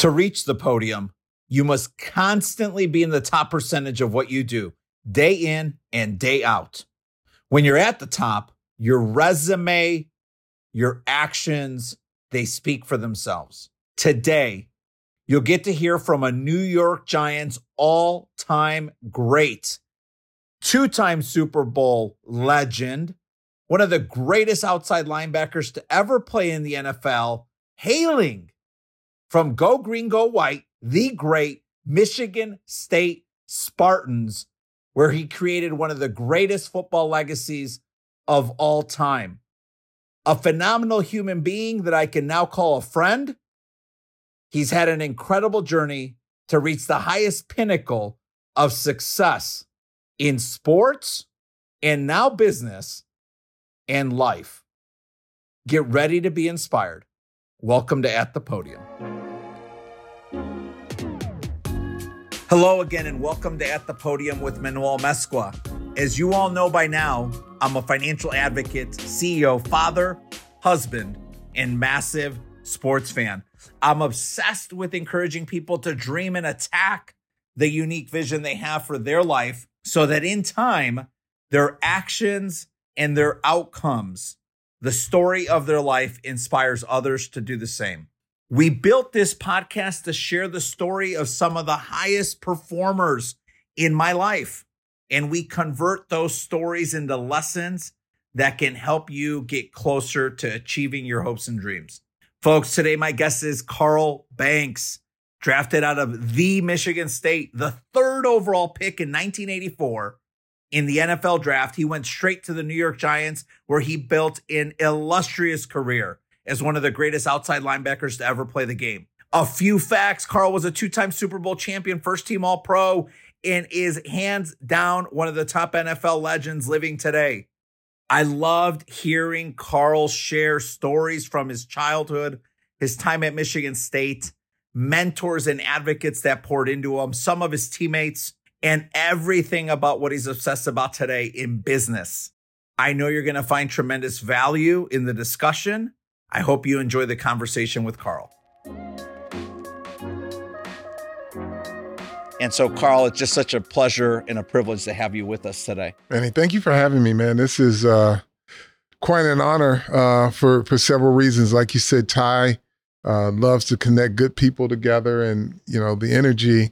To reach the podium, you must constantly be in the top percentage of what you do, day in and day out. When you're at the top, your resume, your actions, they speak for themselves. Today, you'll get to hear from a New York Giants all time great, two time Super Bowl legend, one of the greatest outside linebackers to ever play in the NFL, hailing from Go Green, Go White, the great Michigan State Spartans, where he created one of the greatest football legacies of all time. A phenomenal human being that I can now call a friend. He's had an incredible journey to reach the highest pinnacle of success in sports and now business and life. Get ready to be inspired. Welcome to At the Podium. Hello again, and welcome to At the Podium with Manuel Mesqua. As you all know by now, I'm a financial advocate, CEO, father, husband, and massive sports fan. I'm obsessed with encouraging people to dream and attack the unique vision they have for their life so that in time, their actions and their outcomes, the story of their life inspires others to do the same. We built this podcast to share the story of some of the highest performers in my life. And we convert those stories into lessons that can help you get closer to achieving your hopes and dreams. Folks, today my guest is Carl Banks, drafted out of the Michigan State, the third overall pick in 1984 in the NFL draft. He went straight to the New York Giants, where he built an illustrious career as one of the greatest outside linebackers to ever play the game. A few facts Carl was a two time Super Bowl champion, first team All Pro, and is hands down one of the top NFL legends living today. I loved hearing Carl share stories from his childhood, his time at Michigan State, mentors and advocates that poured into him, some of his teammates, and everything about what he's obsessed about today in business. I know you're going to find tremendous value in the discussion. I hope you enjoy the conversation with Carl. And so, Carl, it's just such a pleasure and a privilege to have you with us today. Manny, thank you for having me, man. This is uh, quite an honor uh, for for several reasons. Like you said, Ty uh, loves to connect good people together, and you know the energy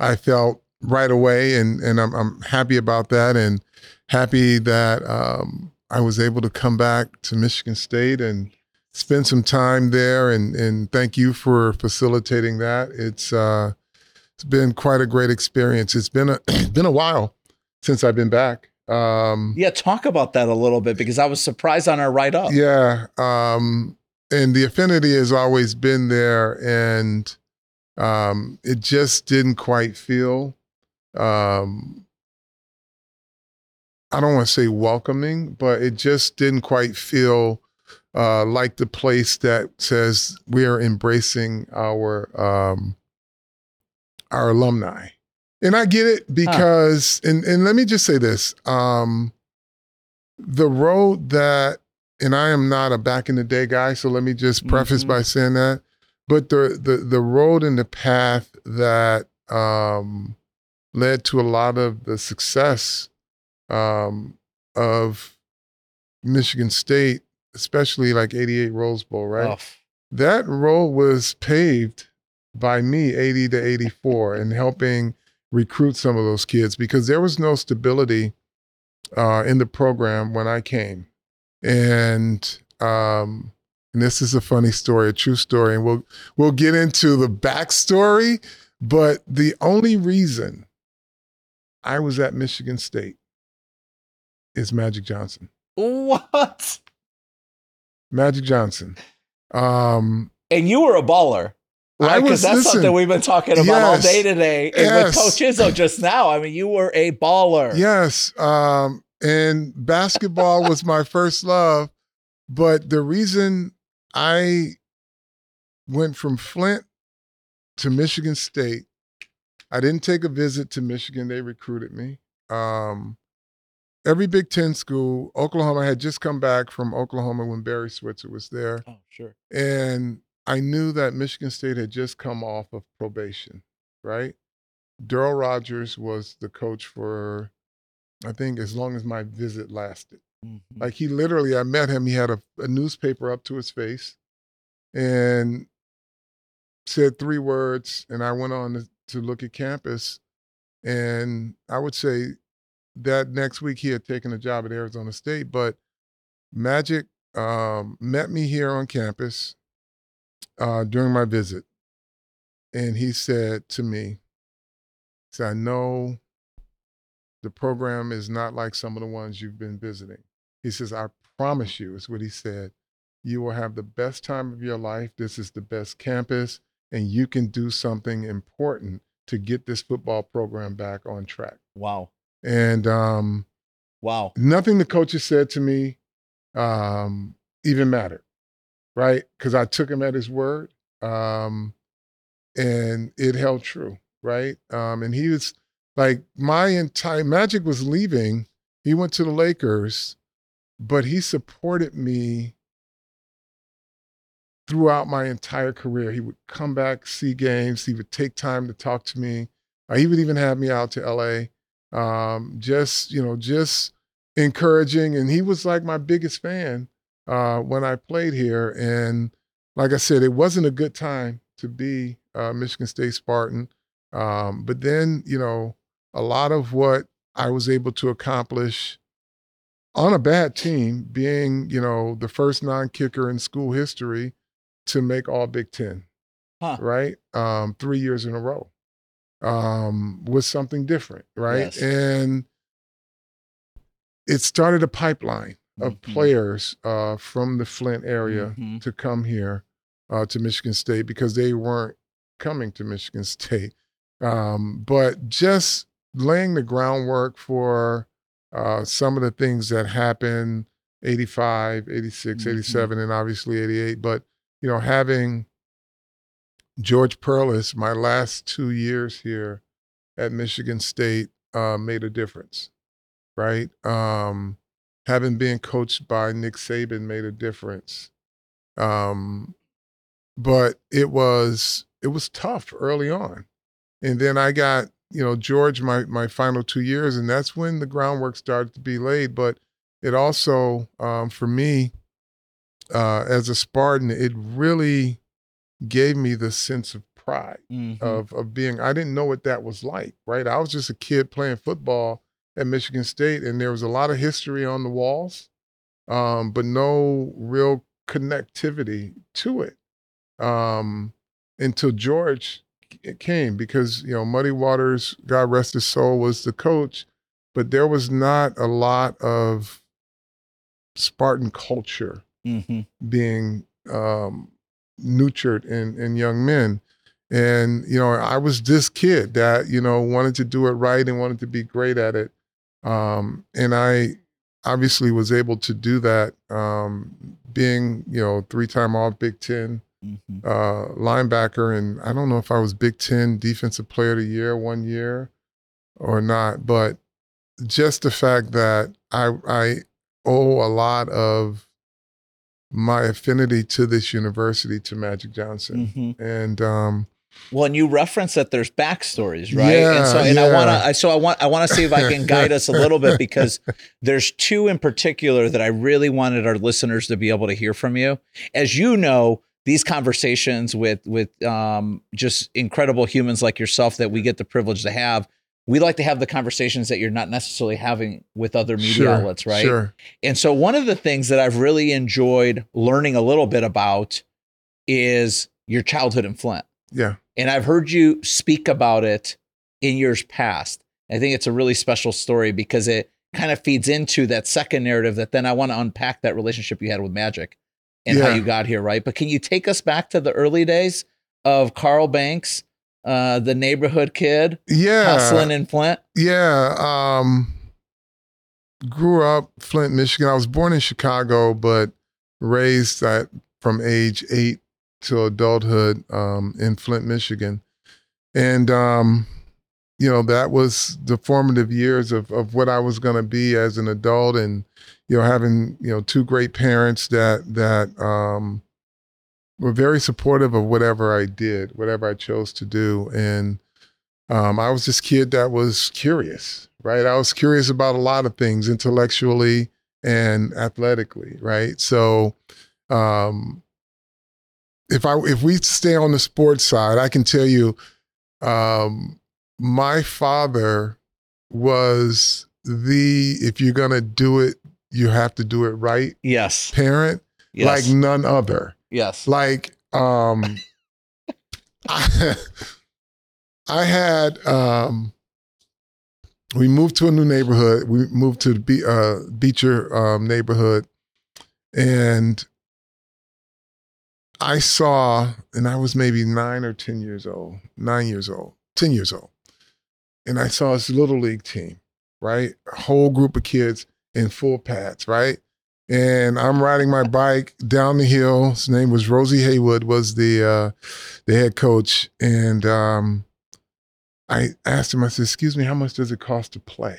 I felt right away, and and I'm, I'm happy about that, and happy that um, I was able to come back to Michigan State and spend some time there, and and thank you for facilitating that. It's uh, it's been quite a great experience. It's been a been a while since I've been back. Um, yeah, talk about that a little bit because I was surprised on our write up. Yeah, um, and the affinity has always been there, and um, it just didn't quite feel. Um, I don't want to say welcoming, but it just didn't quite feel uh, like the place that says we are embracing our um, our alumni. And I get it because, huh. and, and let me just say this um, the road that, and I am not a back in the day guy, so let me just preface mm-hmm. by saying that. But the, the, the road and the path that um, led to a lot of the success um, of Michigan State, especially like 88 Rose Bowl, right? Oh. That role was paved by me 80 to 84 and helping recruit some of those kids because there was no stability uh, in the program when I came. And um, and this is a funny story, a true story, and we'll we'll get into the backstory. But the only reason I was at Michigan State is Magic Johnson. What? Magic Johnson. Um, and you were a baller. Right, because that's listen, something we've been talking about yes, all day today. And yes. with Coach Izzo just now, I mean, you were a baller. Yes, um, and basketball was my first love. But the reason I went from Flint to Michigan State, I didn't take a visit to Michigan. They recruited me. Um, every Big Ten school, Oklahoma had just come back from Oklahoma when Barry Switzer was there. Oh, sure. And I knew that Michigan State had just come off of probation, right? Darryl Rogers was the coach for, I think, as long as my visit lasted. Mm-hmm. Like he literally, I met him. He had a, a newspaper up to his face, and said three words. And I went on to, to look at campus, and I would say that next week he had taken a job at Arizona State, but Magic um, met me here on campus uh, during my visit, and he said to me, he "said I know the program is not like some of the ones you've been visiting." He says, "I promise you," is what he said. You will have the best time of your life. This is the best campus, and you can do something important to get this football program back on track. Wow. And um, wow, nothing the coaches said to me um, even mattered, right? Because I took him at his word, um, and it held true, right? Um, and he was like my entire Magic was leaving. He went to the Lakers, but he supported me throughout my entire career. He would come back, see games. He would take time to talk to me. Uh, he would even have me out to LA um, just you know just encouraging. And he was like my biggest fan uh, when i played here. And like i said it wasn't a good time to be uh, michigan state spartan. Um, but then you know a lot of what i was able to accomplish on a bad team being you know the first non-kicker in school history to make all big ten huh. right? Um, three years in a row um, was something different, right? Yes. And it started a pipeline of mm-hmm. players uh, from the Flint area mm-hmm. to come here uh, to Michigan State because they weren't coming to Michigan State. Um, but just laying the groundwork for uh, some of the things that happened 85, 86, mm-hmm. 87, and obviously 88. But, you know, having George Perles, my last two years here at Michigan State, uh, made a difference, right? Um, having been coached by Nick Saban made a difference. Um, but it was it was tough early on, and then I got you know George my my final two years, and that's when the groundwork started to be laid. But it also um, for me uh, as a Spartan, it really gave me the sense of pride mm-hmm. of of being I didn't know what that was like, right? I was just a kid playing football at Michigan State and there was a lot of history on the walls, um, but no real connectivity to it. Um, until George came because, you know, Muddy Waters, God rest his soul, was the coach, but there was not a lot of Spartan culture mm-hmm. being um, nurtured in in young men. And you know, I was this kid that you know wanted to do it right and wanted to be great at it. Um, and I obviously was able to do that, um, being you know three time All Big 10 mm-hmm. uh, linebacker, and I don't know if I was Big Ten Defensive Player of the Year one year or not, but just the fact that I I owe a lot of my affinity to this university to Magic Johnson. Mm-hmm. And um, well, and you reference that there's backstories, right? Yeah, and so and yeah. I want to I so I want I want to see if I can guide us a little bit because there's two in particular that I really wanted our listeners to be able to hear from you. As you know, these conversations with with um, just incredible humans like yourself that we get the privilege to have we like to have the conversations that you're not necessarily having with other media sure, outlets, right? Sure. And so one of the things that I've really enjoyed learning a little bit about is your childhood in Flint. Yeah. And I've heard you speak about it in years past. I think it's a really special story because it kind of feeds into that second narrative that then I want to unpack that relationship you had with Magic and yeah. how you got here, right? But can you take us back to the early days of Carl Banks uh, the neighborhood kid, yeah, hustling in Flint. Yeah, um, grew up Flint, Michigan. I was born in Chicago, but raised at, from age eight to adulthood um, in Flint, Michigan, and um, you know that was the formative years of of what I was going to be as an adult, and you know having you know two great parents that that um, were very supportive of whatever I did, whatever I chose to do. And um, I was this kid that was curious, right? I was curious about a lot of things intellectually and athletically, right? So, um, if I if we stay on the sports side, I can tell you, um, my father was the if you're gonna do it, you have to do it right. Yes. Parent, Yes. like none other. Yes. Like, um, I, I had, um, we moved to a new neighborhood. We moved to the Be- uh, Beecher um, neighborhood, and I saw, and I was maybe nine or ten years old, nine years old, ten years old, and I saw this little league team, right, a whole group of kids in full pads, right, and I'm riding my bike down the hill. His name was Rosie Haywood, was the uh, the head coach, and um, I asked him. I said, "Excuse me, how much does it cost to play?"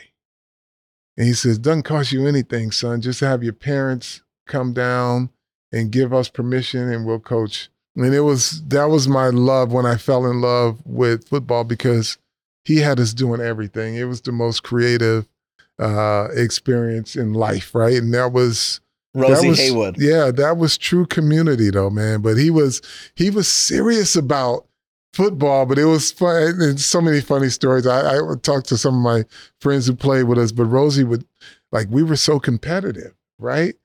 And he says, "Doesn't cost you anything, son. Just have your parents come down and give us permission, and we'll coach." And it was that was my love when I fell in love with football because he had us doing everything. It was the most creative uh, experience in life, right? And that was Rosie that was, Haywood. Yeah, that was true community though, man. But he was he was serious about football, but it was fun. And so many funny stories. I, I would talk to some of my friends who played with us, but Rosie would like we were so competitive, right?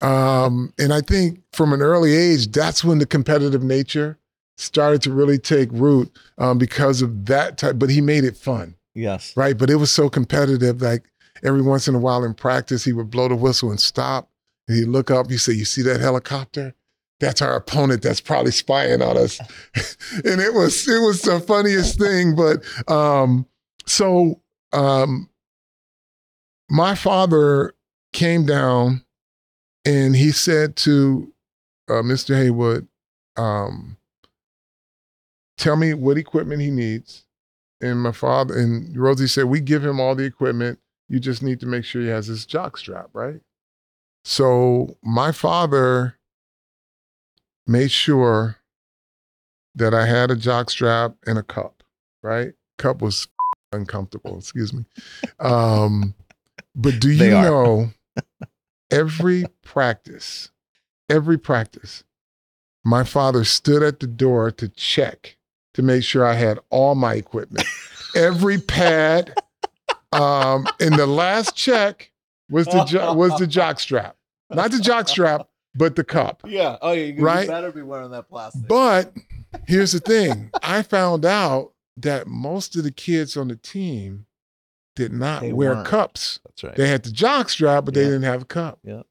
Um, and I think from an early age, that's when the competitive nature started to really take root um, because of that type. But he made it fun Yes. right? But it was so competitive. Like every once in a while in practice, he would blow the whistle and stop. And he'd look up. He say, "You see that helicopter? That's our opponent. That's probably spying on us." and it was it was the funniest thing. But um, so um, my father came down and he said to uh, Mr. Haywood, um, "Tell me what equipment he needs." and my father and Rosie said, We give him all the equipment. You just need to make sure he has his jock strap, right? So my father made sure that I had a jock strap and a cup, right? Cup was uncomfortable, excuse me. Um, but do you know every practice, every practice, my father stood at the door to check to make sure I had all my equipment, every pad. Um, and the last check was the jo- was the jock strap, not the jock strap, but the cup. Yeah. Oh, you, you Right? better be wearing that plastic. But here's the thing: I found out that most of the kids on the team did not They wear weren't. cups. That's right. They had the jock strap, but they didn't have a cup. Yeah.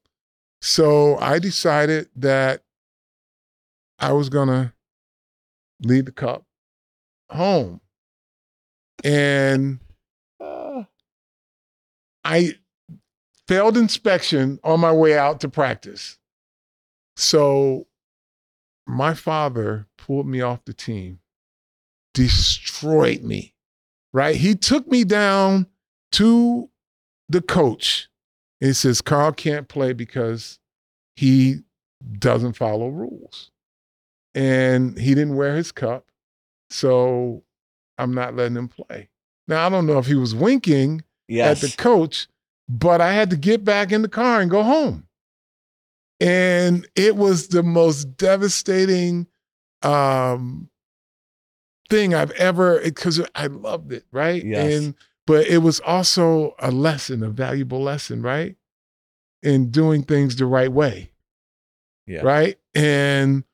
So I decided that I was gonna leave the cup home. And I failed inspection on my way out to practice. So my father pulled me off the team, destroyed me, right? He took me down to the coach and he says, Carl can't play because he doesn't follow rules. And he didn't wear his cup. So I'm not letting him play. Now, I don't know if he was winking yes. at the coach, but I had to get back in the car and go home. And it was the most devastating um, thing I've ever because I loved it, right? Yes. And but it was also a lesson, a valuable lesson, right? In doing things the right way. Yeah. Right. And,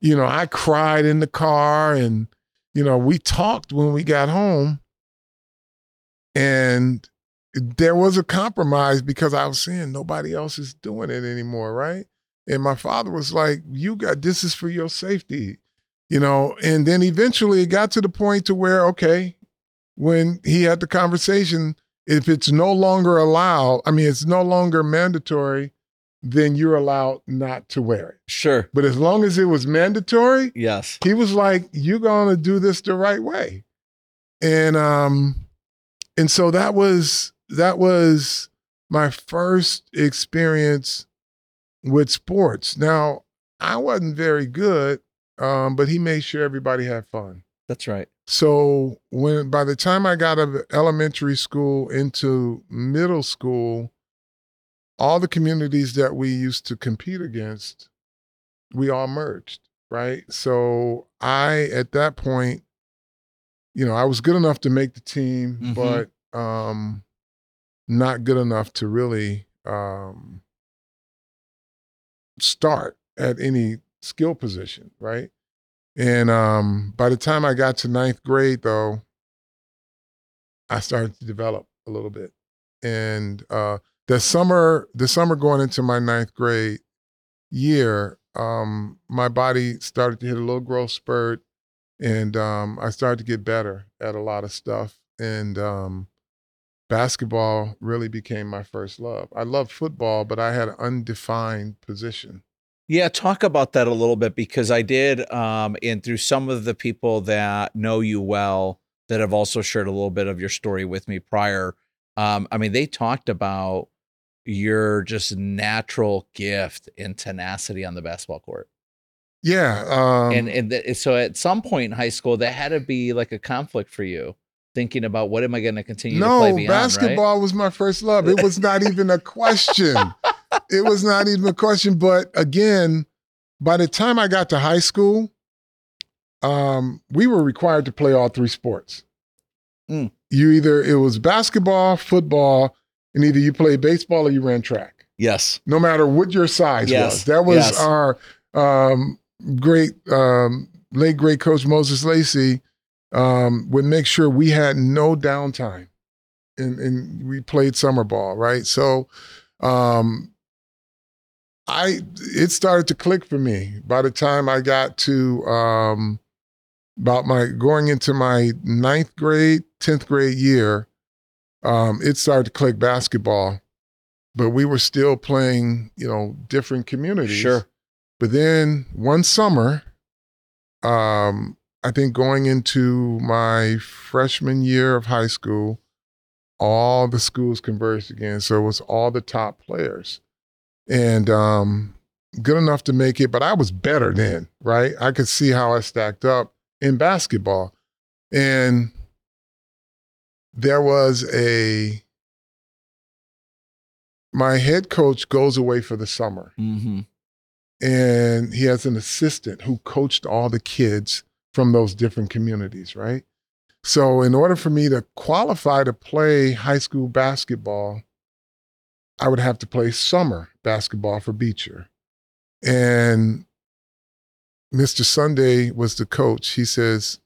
you know, I cried in the car and, you know, we talked when we got home. And there was a compromise because I was saying nobody else is doing it anymore. Right. And my father was like, you got this is for your safety, you know. And then eventually it got to the point to where, okay, when he had the conversation, if it's no longer allowed, I mean, it's no longer mandatory, then you're allowed not to wear it. Sure. But as long as it was mandatory, Yes. he was like, "You're gonna do this the right way," and um, and so that was that was my first experience with sports. Now, I wasn't very good, um, but he made sure everybody had fun. That's right. So when by the time I got out of elementary school into middle school, all the communities that we used to compete against, we all merged, right? So I at that point, you know, I was good enough to make the team, Mhm. but um not good enough to really um start at any skill position, right? And um, by the time I got to ninth grade, though, I started to develop a little bit. And uh, the summer, the summer going into my ninth grade year, um, my body started to hit a little growth spurt, and um, I started to get better at a lot of stuff. And um, basketball really became my first love. I loved football, but I had an undefined position. Yeah, talk about that a little bit because I did, um, and through some of the people that know you well that have also shared a little bit of your story with me prior. Um, I mean, they talked about your just natural gift and tenacity on the basketball court, Yeah, um, and and th- so at some point in high school, that had to be like a conflict for you, thinking about what am I going to continue to play No, beyond, right? basketball was my first love. It was not even a question. it was not even a question. But again, by the time I got to high school, um, we were required to play all three sports. Mm. You either it was basketball, football, and either you played baseball or you ran track. Yes, No matter what your size Yes, was. That was yes. our um, great um, late great coach Moses Lacey um, would make sure we had no downtime, and and we played summer ball, right? So, um, I it started to click for me by the time I got to um, about my going into my ninth grade, tenth grade year. Um, it started to click basketball, but we were still playing, you know, different communities. sure. But then one summer, um, I think going into my freshman year of high school, all the schools converged again. So it was all the top players. And um, good enough to make it, but I was better then, right? I could see how I stacked up in basketball. And there was a my head coach goes away for the summer Mm-hmm. And he has an assistant who coached all the kids from those different communities, right? So, in order for me to qualify to play high school basketball, I would have to play summer basketball for Beecher. And Mr. Sunday was the coach. He says,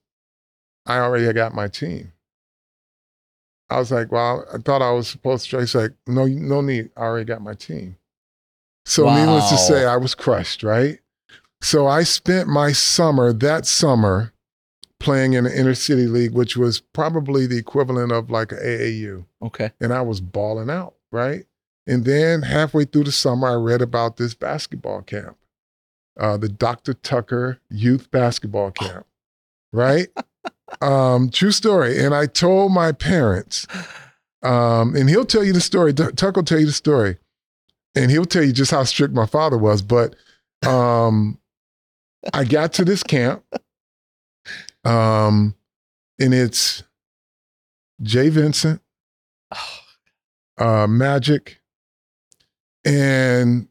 I already got my team. I was like, well, I thought I was supposed to. He's like, no, no need. I already got my team. So needless to say, I was crushed, right? So I spent my summer, that summer, playing in the inner city league, which was probably the equivalent of like an AAU. Okay. And I was balling out, right? And then halfway through the summer, I read about this basketball camp, uh, the Dr. Tucker Youth Basketball Camp, right? um, true story. And I told my parents, um, and he'll tell you the story. Tu- Tucker will tell you the story, and he'll tell you just how strict my father was. But um, I got to this camp, um, and it's Jay Vincent, uh, Magic, and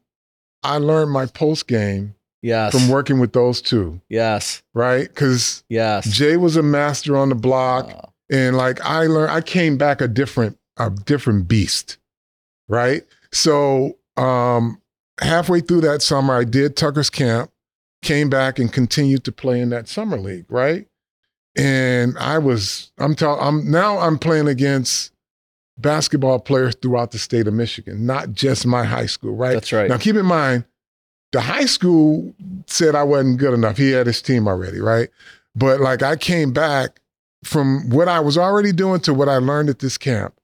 I learned my post game Yes. from working with those two, yes. right? Because Yes. Jay was a master on the block, Uh, and like I learned, I came back a different, a different beast, right? So um, halfway through that summer, I did Tucker's camp, came back and continued to play in that summer league, right? And I was, I'm telling, I'm now I'm playing against basketball players throughout the state of Michigan, not just my high school, right? That's right. Now keep in mind, the high school said I wasn't good enough. He had his team already, right? But like I came back from what I was already doing to what I learned at this camp.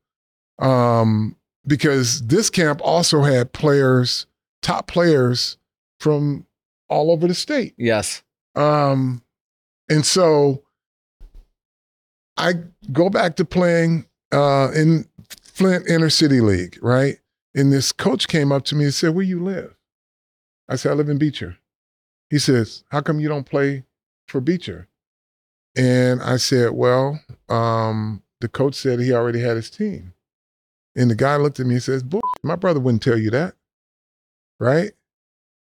Um, because this camp also had players, top players from all over the state. yes. Um, and so I go back to playing uh, in Flint Inner City League, right? And this coach came up to me and said, Where you live? I said, I live in Beecher. He says, How come you don't play for Beecher? And I said, Well, um, the coach said he already had his team. And the guy looked at me and says, Bull, my brother wouldn't tell you that. Right?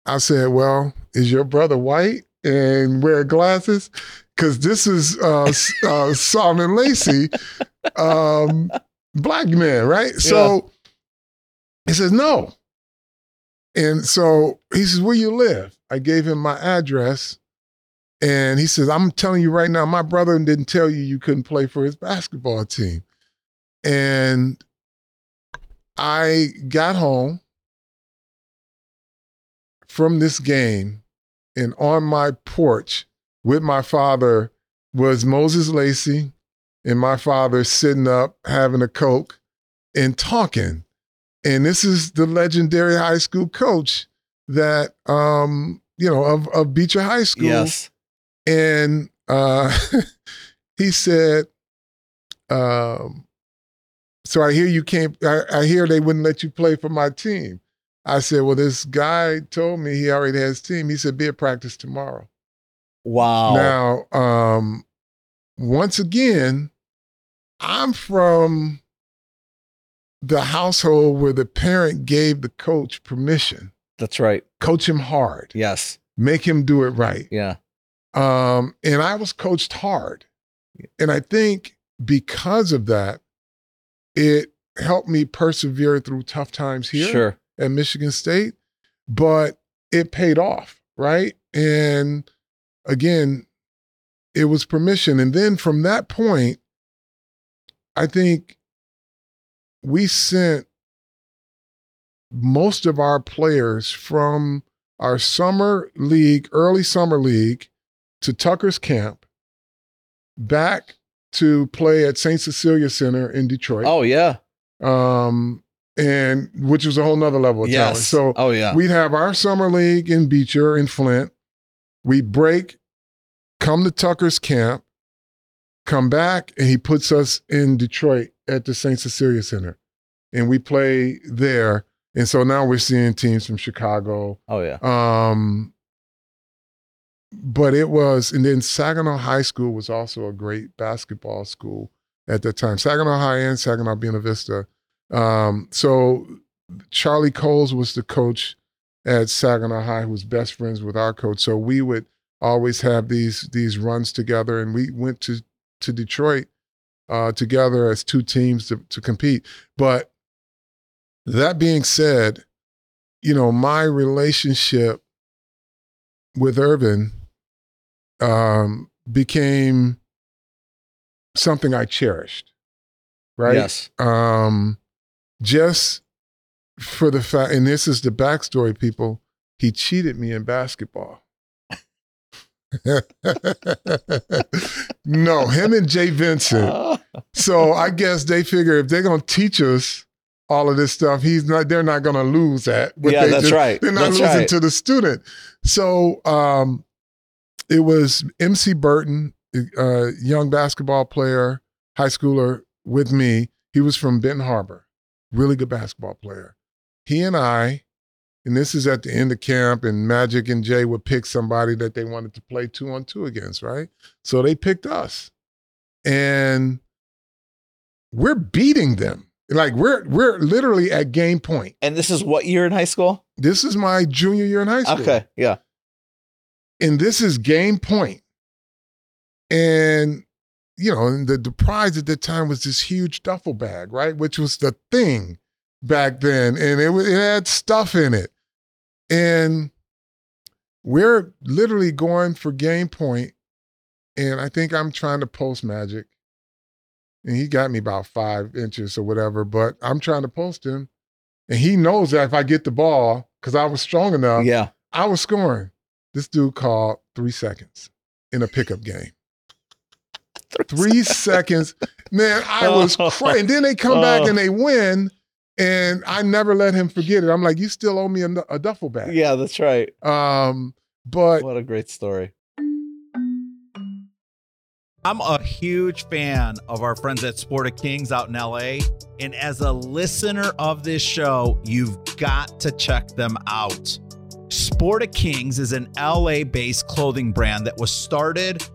I said, Well, is your brother white and wear glasses? Because this is uh, uh, Solomon Lacey, um, black man, right? So he says, No. And so he says, Where you live? I gave him my address. And he says, I'm telling you right now, my brother didn't tell you you couldn't play for his basketball team. And I got home from this game, and on my porch with my father was Moses Lacey, and my father sitting up having a Coke and talking. And this is the legendary high school coach that, um, you know, of, of Beecher High School. Yes. And uh, he said, um, so I hear you can't, I, I hear they wouldn't let you play for my team. I said, well, this guy told me he already has team. He said, be at practice tomorrow. Wow. Now, um, once again, I'm from the household where the parent gave the coach permission. That's right. Coach him hard. Yes. Make him do it right. Yeah. Um, and I was coached hard. And I think because of that, it helped me persevere through tough times here Sure. at Michigan State, but it paid off, right? And again, it was permission. And then from that point, I think we sent most of our players from our summer league, early summer league, to Tucker's camp, back to play at St. Cecilia Center in Detroit. Oh yeah. Um, and which was a whole nother level of talent. So oh yeah. we'd have our summer league in Beecher in Flint. We break, come to Tucker's camp, come back, and he puts us in Detroit at the St. Cecilia Center. And we play there. And so now we're seeing teams from Chicago. oh yeah. Um, but it was, and then Saginaw High School was also a great basketball school at that time. Saginaw High and Saginaw Buena Vista. Um, so Charlie Coles was the coach at Saginaw High, who was best friends with our coach. So we would always have these these runs together, and we went to to Detroit uh, together as two teams to, to compete. But that being said, you know, my relationship with Earvin um, became something I cherished, right? Yes. Um, just for the fact, and this is the backstory, people, he cheated me in basketball. no, him and Jay Vincent. So I guess they figure if they're gonna teach us all of this stuff, he's not. They're not gonna lose that. yeah, that's just- right. They're not that's losing right. to the student. So um, it was MC Burton, a young basketball player, high schooler with me. He was from Benton Harbor, really good basketball player. He and I, and this is at the end of camp, and Magic and Jay would pick somebody that they wanted to play two on two against, right? So they picked us. And we're beating them. Like we're we're literally at game point. and this is what year in high school? This is my junior year in high school. Okay. Yeah. And this is game point. And you know, and the, the prize at that time was this huge duffel bag, right? Which was the thing back then. And it, it had stuff in it. And we're literally going for game point, And I think I'm trying to post magic. And he got me about five inches or whatever, but I'm trying to post him. And he knows that if I get the ball, because I was strong enough, yeah. I was scoring. This dude called three seconds in a pickup game. Three seconds. Man, I was crying. And then they come back Oh. and they win. And I never let him forget it. I'm like, you still owe me a, a duffel bag. Yeah, that's right. Um, but What a great story. I'm a huge fan of our friends at Sport of Kings out in LA. And as a listener of this show, you've got to check them out. Sport of Kings is an LA based clothing brand that was started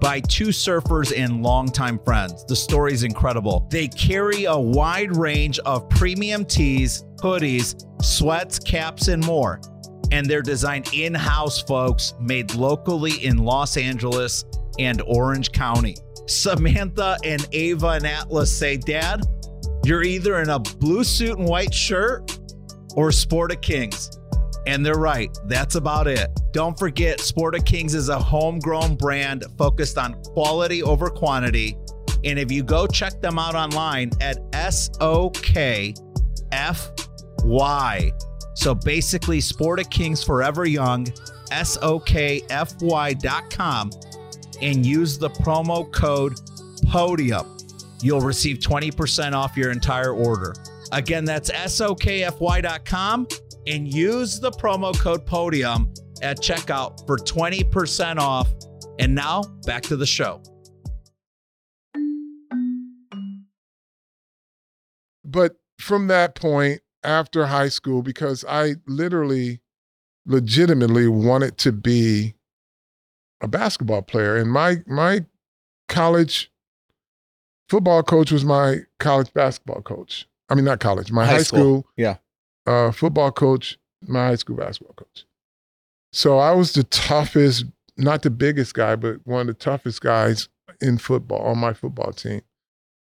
by two surfers and longtime friends. The story is incredible. They carry a wide range of premium tees, hoodies, sweats, caps, and more. And they're designed in house, folks, made locally in Los Angeles and Orange County. Samantha and Ava and Atlas say, Dad, you're either in a blue suit and white shirt or Sport of Kings. And they're right. That's about it. Don't forget, Sport of Kings is a homegrown brand focused on quality over quantity. And if you go check them out online at SOKFY, so basically, Sport of Kings Forever Young, SOKFY.com, and use the promo code PODIUM. You'll receive 20% off your entire order. Again, that's SOKFY.com and use the promo code PODIUM at checkout for 20% off. And now back to the show. But from that point, after high school, because I literally, legitimately wanted to be a basketball player, and my my college football coach was my college basketball coach. I mean, not college, my high, high school, school, yeah, uh, football coach, my high school basketball coach. So I was the toughest, not the biggest guy, but one of the toughest guys in football on my football team.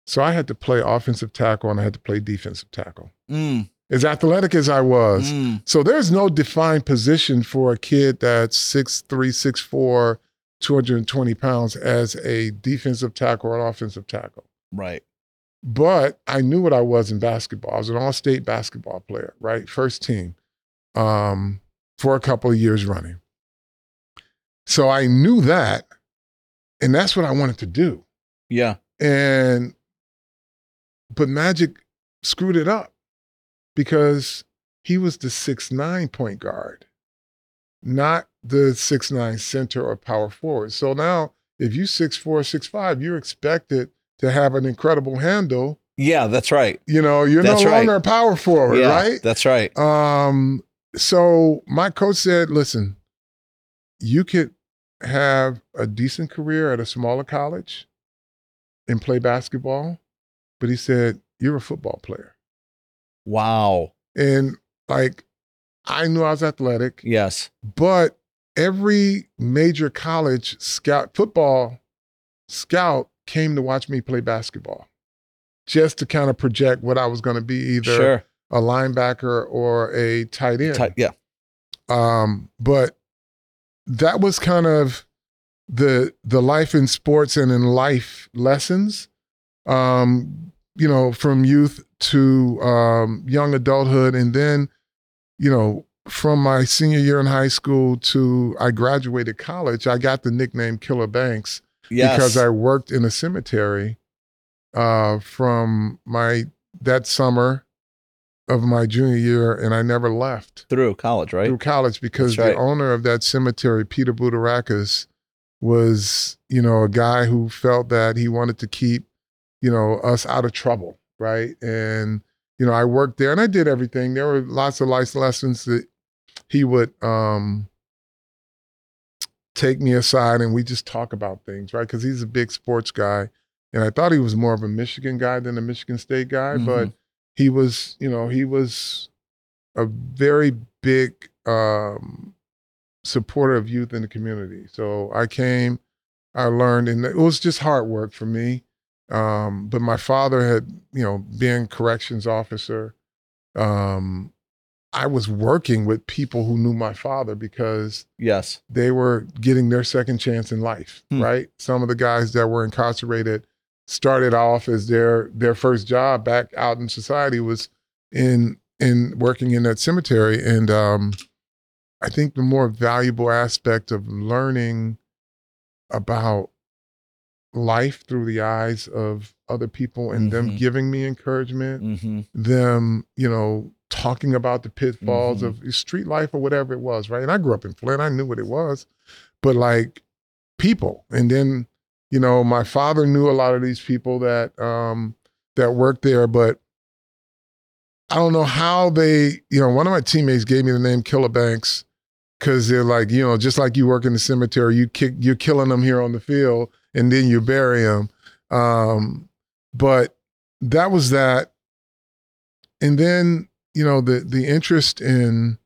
So I had to play offensive tackle and I had to play defensive tackle. Mm. As athletic as I was. Mm. So there's no defined position for a kid that's 6'3, 6'4, 220 pounds as a defensive tackle or an offensive tackle. Right. But I knew what I was in basketball. I was an all-state basketball player, right? First team um, for a couple of years running. So I knew that, and that's what I wanted to do. Yeah. And but Magic screwed it up because he was the six nine point guard, not the six nine center or power forward. So now if you six four, six five, you're expected to have an incredible handle. Yeah, that's right. You know, you're that's no longer right. a power forward, yeah, right? That's right. Um, so my coach said, listen, you could have a decent career at a smaller college and play basketball, but he said, you're a football player. Wow. And like I knew I was athletic. Yes. But every major college scout football scout came to watch me play basketball just to kind of project what I was going to be either sure. a linebacker or a tight end. Tight, yeah. Um, but that was kind of the the life in sports and in life lessons. Um, you know, from youth to um, young adulthood, and then, you know, from my senior year in high school to I graduated college, I got the nickname Killer Banks yes. because I worked in a cemetery uh, from my that summer of my junior year, and I never left through college, right? Through college, because right. the owner of that cemetery, Peter Budarakis, was you know a guy who felt that he wanted to keep you know us out of trouble, right? And you know I worked there, and I did everything. There were lots of life lessons that he would um, take me aside and we just talk about things, right? Because he's a big sports guy. And I thought he was more of a Michigan guy than a Michigan State guy, mm-hmm. but he was, you know, he was a very big um, supporter of youth in the community. So I came, I learned, and it was just hard work for me. Um, but my father had, you know, being corrections officer, um, I was working with people who knew my father because yes, they were getting their second chance in life, hmm. right? Some of the guys that were incarcerated started off as their their first job back out in society was in in working in that cemetery and um, I think the more valuable aspect of learning about life through the eyes of other people and mm-hmm. them giving me encouragement, mm-hmm. them, you know, talking about the pitfalls mm-hmm. of street life or whatever it was, right? And I grew up in Flint, I knew what it was, but like people. And then, you know, my father knew a lot of these people that um that worked there, but I don't know how they, you know, one of my teammates gave me the name Killer Banks because they're like, you know, just like you work in the cemetery, you kick, you're killing them here on the field, and then you bury them. Um, but that was that, and then you know the the interest in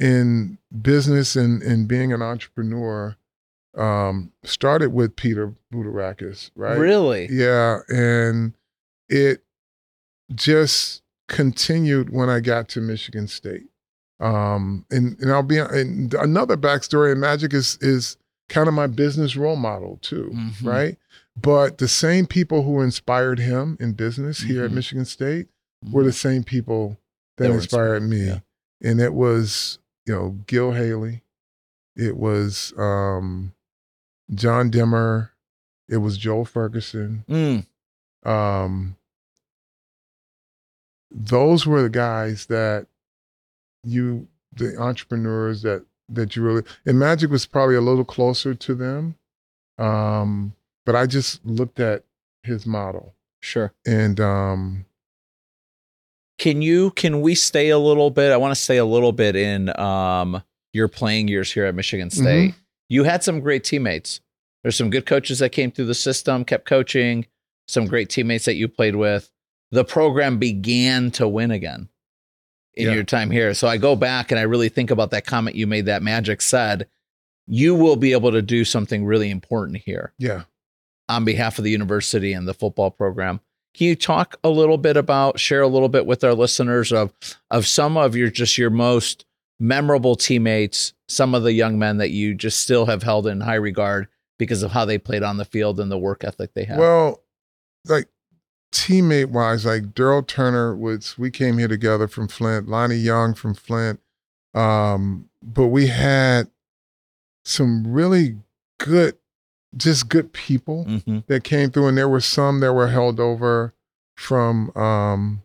in business and and being an entrepreneur um, started with Peter Budarakis, right? Really? Yeah, and it just continued when I got to Michigan State. Um, and and I'll be and another backstory. And Magic is is kind of my business role model too, Mhm. right? But the same people who inspired him in business here at Mhm. Michigan State were the same people that That were inspired me, yeah. and it was you know Gil Haley, it was um, John Dimmer, it was Joel Ferguson. Mm, Um, those were the guys that you, the entrepreneurs that that you really and Magic was probably a little closer to them. Um, but I just looked at his model sure. and um, Can you can we stay a little bit? I want to stay a little bit in um your playing years here at Michigan State. You had some great teammates. There's some good coaches that came through the system, kept coaching, some great teammates that you played with. The program began to win again in Yeah. your time here. So I go back and I really think about that comment you made that Magic said, you will be able to do something really important here yeah, on behalf of the university and the football program. Can you talk a little bit about, share a little bit with our listeners of of some of your just your most memorable teammates, some of the young men that you just still have held in high regard because of how they played on the field and the work ethic they had. Well, like teammate wise, like Daryl Turner was, we came here together from Flint, Lonnie Young from Flint. Um, but we had some really good, just good people Mhm. that came through, and there were some that were held over from um,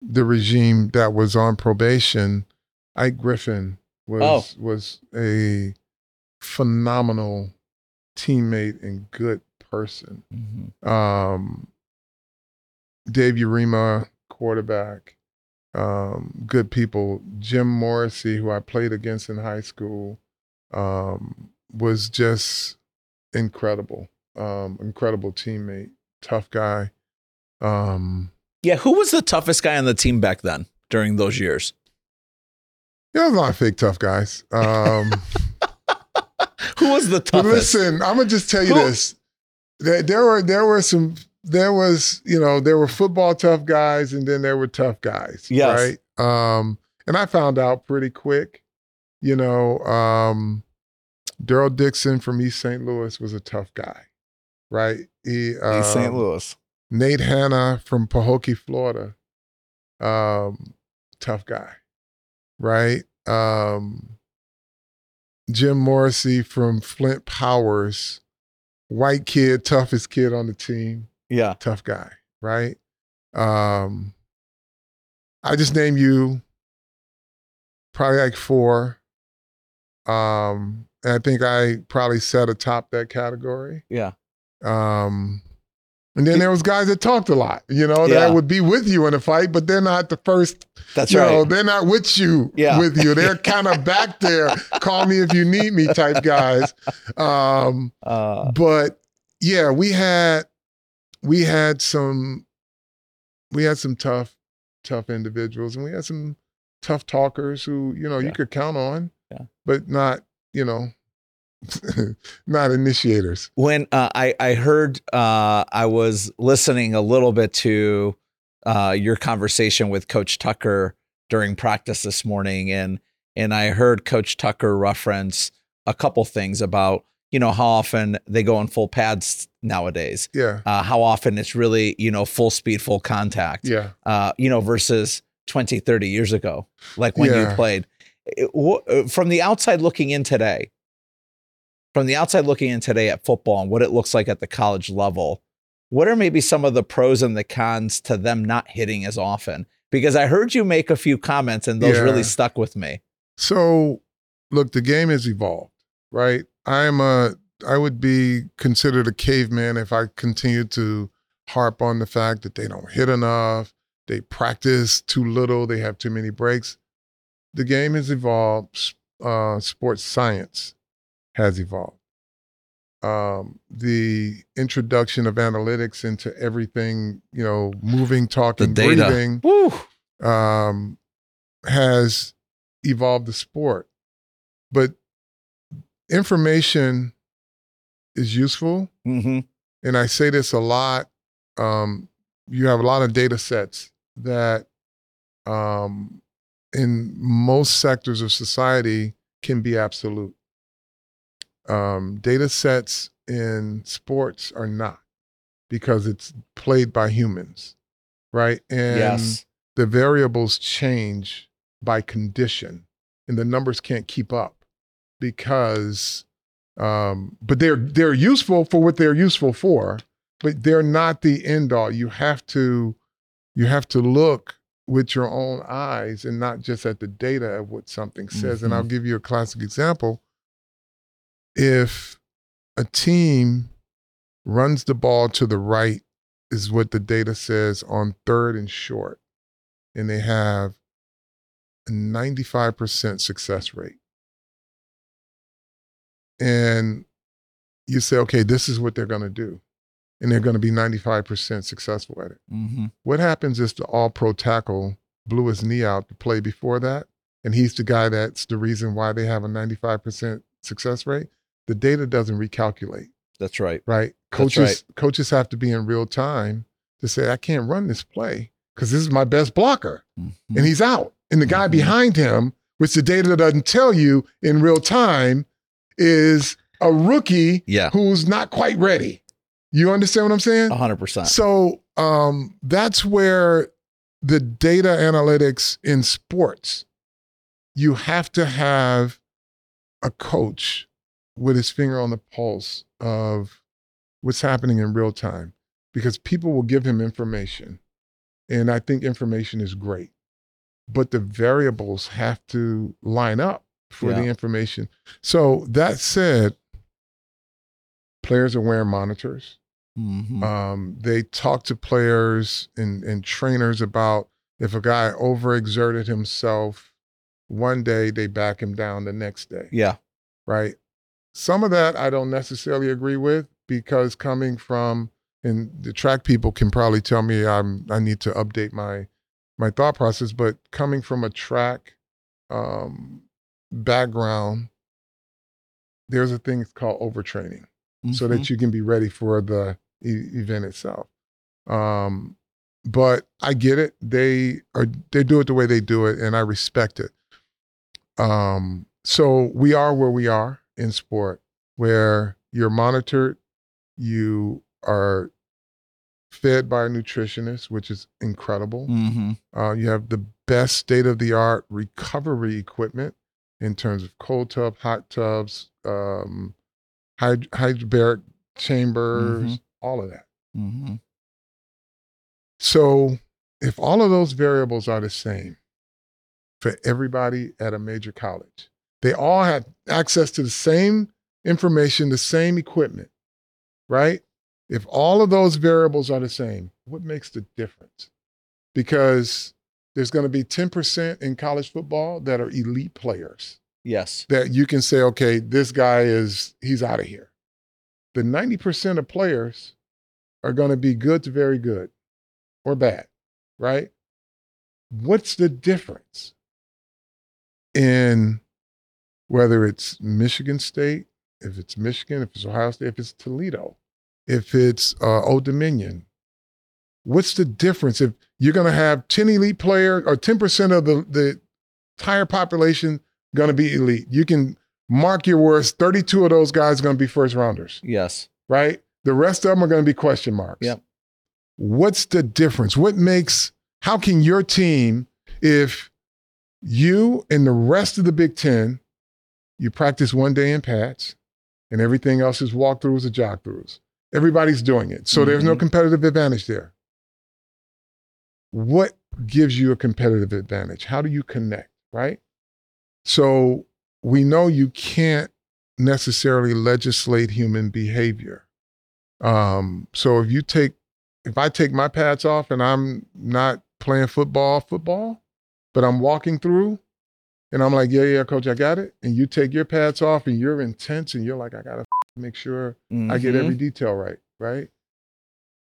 the regime that was on probation. Ike Griffin was was a phenomenal teammate and good person. Mhm. Um, Dave Yarema, quarterback, um, good people. Jim Morrissey, who I played against in high school, um, was just incredible. Um, incredible teammate, tough guy. Um, Yeah, who was the toughest guy on the team back then during those years? yeah, a lot of fake tough guys. Um, Who was the toughest? listen, I'm gonna just tell you Who- this: there, there were there were some there was you know there were football tough guys, and then there were tough guys, Yes. right? Um, and I found out pretty quick, you know, um, Daryl Dixon from East St. Louis was a tough guy, right? He, um, Louis. Nate Hanna from Pahokee, Florida. Um, tough guy, right? Um, Jim Morrissey from Flint Powers, white kid, toughest kid on the team, Yeah. tough guy, right? Um, I just named you probably like four. Um, and I think I probably set atop that category. Yeah. Um, and then there was guys that talked a lot, you know, Yeah. that would be with you in a fight, but they're not the first. That's you know, they're not with you, Yeah. with you. They're kind of back there. Call me if you need me, type guys. Um, Uh, but yeah, we had we had some we had some tough tough individuals, and we had some tough talkers who you know Yeah. you could count on, Yeah. but not you know not initiators. when uh, I I heard uh, I was listening a little bit to uh, your conversation with Coach Tucker during practice this morning, and and I heard Coach Tucker reference a couple things about you know how often they go in full pads nowadays, Yeah, uh, how often it's really you know full speed, full contact, yeah. uh, you know versus 20, 30 years ago, like when you played. It- uh, from the outside looking in today, from the outside looking in today at football and what it looks like at the college level, what are maybe some of the pros and the cons to them not hitting as often? Because I heard you make a few comments and those Yeah. really stuck with me. So, look, the game has evolved, right? I am a, I would be considered a caveman if I continued to harp on the fact that they don't hit enough, they practice too little, they have too many breaks. The game has evolved. uh, sports science has evolved. Um, the introduction of analytics into everything, you know, moving, talking, breathing, um, has evolved the sport. But information is useful. Mm-hmm. And I say this a lot. Um, you have a lot of data sets that um, in most sectors of society can be absolute. Um, data sets in sports are not because it's played by humans, right? And yes. the variables change by condition and the numbers can't keep up because um, but they're they're useful for what they're useful for but they're not the end all you have to you have to look with your own eyes and not just at the data of what something says and Mhm. i'll give you a classic example if a team runs the ball to the right is what the data says on third and short and they have a 95% success rate. And you say, okay, this is what they're going to do. And they're going to be 95% successful at it. Mm-hmm. What happens is the all pro tackle blew his knee out the play before that. And he's the guy that's the reason why they have a 95% success rate. The data doesn't recalculate That's right. right? Coaches coaches have to be in real time to say, I can't run this play because this is my best blocker. Mhm. And he's out. And the guy Mhm. behind him, which the data doesn't tell you in real time, is a rookie yeah, who's not quite ready. You understand what I'm saying? hundred percent. So um, that's where the data analytics in sports, you have to have a coach with his finger on the pulse of what's happening in real time because people will give him information. And I think information is great. But the variables have to line up for the information. So that said, players are wearing monitors. Mm-hmm. Um, they talk to players and, and trainers about if a guy overexerted himself one day, they back him down the next day, yeah, right? Some of that I don't necessarily agree with because coming from and the track people can probably tell me I'm I need to update my my thought process, but coming from a track um, background, there's a thing called overtraining so Mm-hmm. that you can be ready for the e- event itself. Um, but I get it. They are they do it the way they do it, and I respect it. Um, so we are where we are in sport, where you're monitored, you are fed by a nutritionist, which is incredible. Mm-hmm. Uh, you have the best state of the art recovery equipment in terms of cold tub, hot tubs, um, hyd- chambers, Mhm. all of that. Mm-hmm. So, if all of those variables are the same for everybody at a major college, they all have access to the same information, the same equipment, right? If all of those variables are the same, what makes the difference? Because there's going to be 10% in college football that are elite players Yes. that you can say, okay, this guy is, he's out of here. The 90% of players are going to be good to very good or bad, right? What's the difference in whether it's Michigan State, if it's Michigan, if it's Ohio State, if it's Toledo, if it's uh, Old Dominion? What's the difference if you're going to have 10 elite players or 10% of the, the entire population going to be elite? You can mark your words 32 of those guys are going to be first rounders Yes. right? The rest of them are going to be question marks. Yep. What's the difference? What makes, how can your team, if you and the rest of the Big Ten, you practice one day in pads and everything else is walkthroughs or jog throughs? Everybody's doing it. So there's no Mhm. competitive advantage there. What gives you a competitive advantage? How do you connect, right? So we know you can't necessarily legislate human behavior. Um, so if you take, if I take my pads off and I'm not playing football, football, but I'm walking through, And I'm like, yeah, yeah, coach, I got it. And you take your pads off and you're intense and you're like, I gotta make sure I get Mhm. every detail right, right?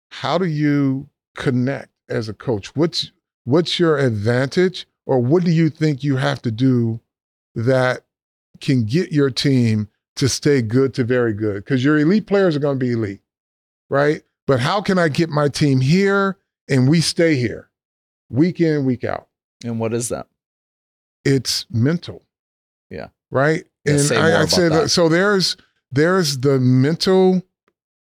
How do you connect as a coach? What's what's your advantage or what do you think you have to do that can get your team to stay good to very good? Because your elite players are going to be elite, right? But how can I get my team here and we stay here week in, week out? And what is that? It's mental. Yeah. Right. Yeah, and I, I'd say that. that so there's there's the mental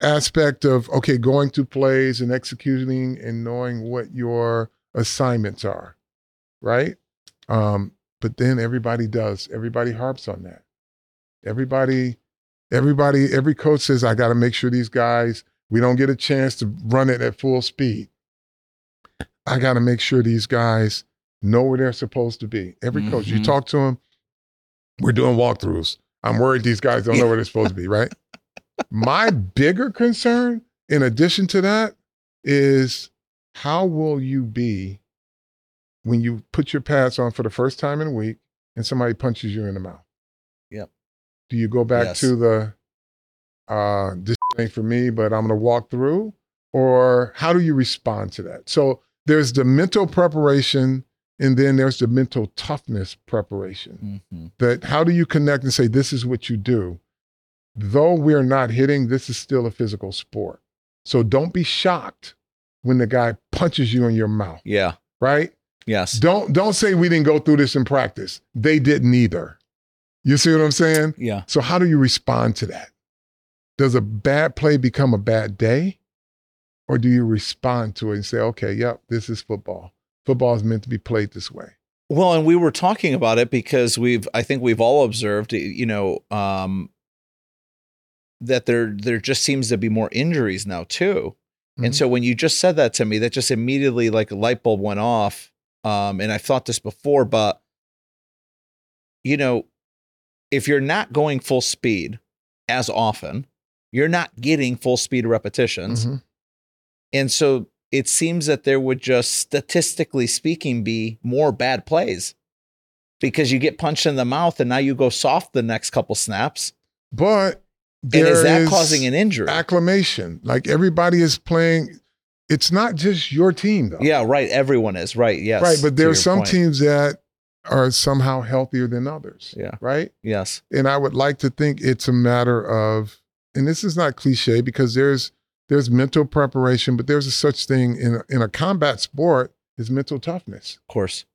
aspect of okay, going through plays and executing and knowing what your assignments are, right? Um, but then everybody does. Everybody harps on that. Everybody, everybody, every coach says, I got to make sure these guys, we don't get a chance to run it at full speed. I got to make sure these guys know where they're supposed to be. Every coach, you Mhm. talk to them, we're doing walkthroughs. I'm worried these guys don't know where they're supposed to be, right? My bigger concern, in addition to that, is how will you be when you put your pads on for the first time in a week and somebody punches you in the mouth? Yep. Do you go back Yes. to the uh this ain't for me, but I'm gonna walk through? Or how do you respond to that? So there's the mental preparation and then there's the mental toughness preparation Mhm. that how do you connect and say this is what you do though we're not hitting this is still a physical sport. So don't be shocked when the guy punches you in your mouth Yeah. right? Yes. don't don't say we didn't go through this in practice. They didn't either. You see what i'm saying? Yeah. so how do you respond to that? Does a bad play become a bad day? Or do you respond to it and say okay yep this is football. Football is meant to be played this way. Well, and we were talking about it because we've I think we've all observed, you know, um that there there just seems to be more injuries now too. And Mhm. so when you just said that to me, that just immediately like a light bulb went off. Um, and I've thought this before, but you know, if you're not going full speed as often, you're not getting full speed repetitions. Mhm. And so it seems that there would just statistically speaking be more bad plays because you get punched in the mouth and now you go soft the next couple snaps. but And is that causing an injury? acclamation. Like everybody is playing. It's not just your team though. yeah, right. Everyone is right. Yes. right. But there are some point. teams that are somehow healthier than others. Yeah. Right. Yes. And I would like to think it's a matter of, and this is not cliche because there's there's mental preparation, but there's a such thing in a, in a combat sport is mental toughness. Of course.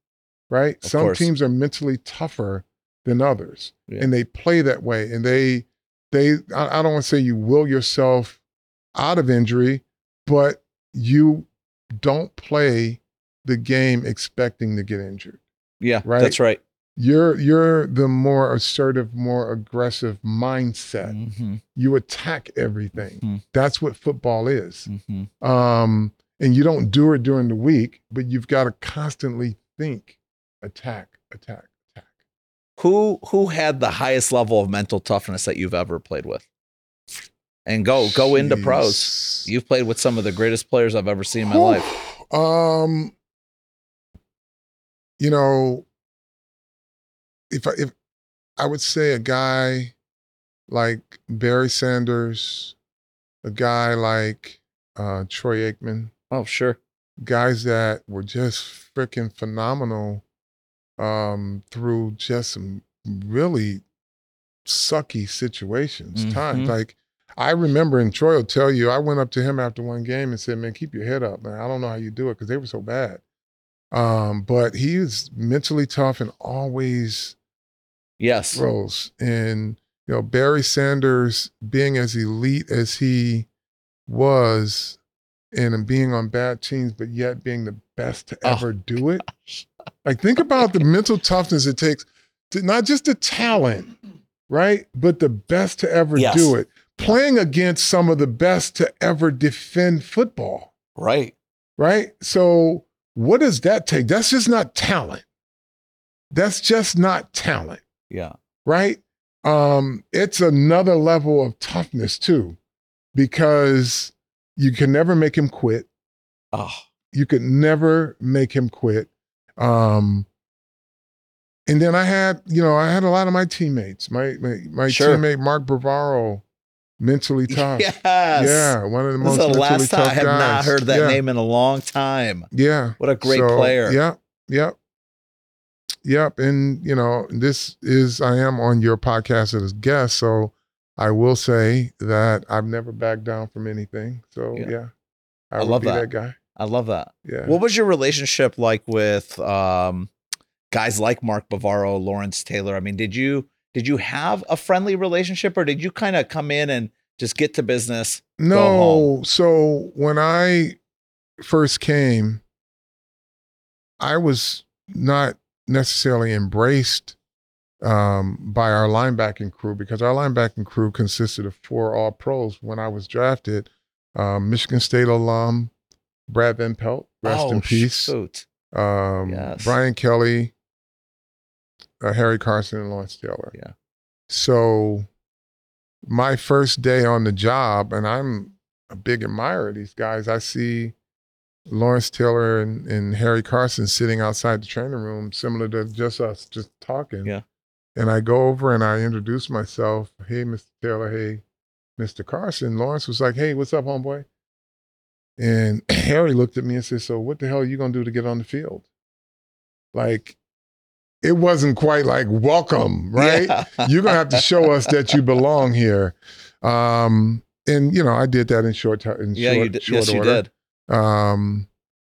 Right. Of some course. teams are mentally tougher than others, Yeah. and they play that way, and they they I, I don't want to say you will yourself out of injury, but you don't play the game expecting to get injured. Yeah. Right. That's right. You're you're the more assertive, more aggressive mindset. Mhm. You attack everything. Mhm. That's what football is. Mhm. Um, and you don't do it during the week, but you've got to constantly think, attack, attack. Who who had the highest level of mental toughness that you've ever played with? And go go into pros. You've played with some of the greatest players I've ever seen in my life. Um, you know, if I, if I would say a guy like Barry Sanders, a guy like uh, Troy Aikman, Oh, sure. guys that were just freaking phenomenal um, through just some really sucky situations. Times Mhm. like I remember, and Troy will tell you, I went up to him after one game and said, "Man, keep your head up, man. I don't know how you do it because they were so bad." Um, but he was mentally tough and always Yes. rose. And you know, Barry Sanders being as elite as he was, and being on bad teams, but yet being the best to Oh, ever do it. Like, think about the mental toughness it takes to not just the talent, right? But the best to ever Yes. do it. Playing against some of the best to ever defend football, Right. right? So, what does that take? That's just not talent. That's just not talent Yeah. right? Um, it's another level of toughness too, because you can never make him quit. Oh, You could never make him quit. Um, and then I had, you know, I had a lot of my teammates. My my, my Sure. teammate Mark Bavaro, mentally tough. Yes. Yeah, one of the This most is the mentally last time I have not heard that yeah. name in a long time. Yeah. What a great So, player. Yep. Yep. Yep. And you know, this is I am on your podcast as a guest, so I will say that I've never backed down from anything. So Yeah. yeah, I, I love that. that. guy. I love that. Yeah. What was your relationship like with um, guys like Mark Bavaro, Lawrence Taylor? I mean, did you did you have a friendly relationship, or did you kind of come in and just get to business? No. So when I first came, I was not necessarily embraced um, by our linebacking crew because our linebacking crew consisted of four all pros when I was drafted. Um, Michigan State alum, Brad Van Pelt, rest in Oh, peace. shoot. Um, Yes. Brian Kelley, uh, Harry Carson, and Lawrence Taylor. Yeah. So my first day on the job, and I'm a big admirer of these guys. I see Lawrence Taylor and, and Harry Carson sitting outside the training room, similar to just us just talking. Yeah. And I go over and I introduce myself. Hey, Mr. Taylor. Hey, Mr. Carson. Lawrence was like, Hey, what's up, homeboy? And Harry looked at me and said, So what the hell are you gonna do to get on the field? Like, it wasn't quite like welcome, right? Yeah. You're gonna have to show us that you belong here. Um, and you know, I did that in short time. In yeah, short, you did. short Yes, you did. Um,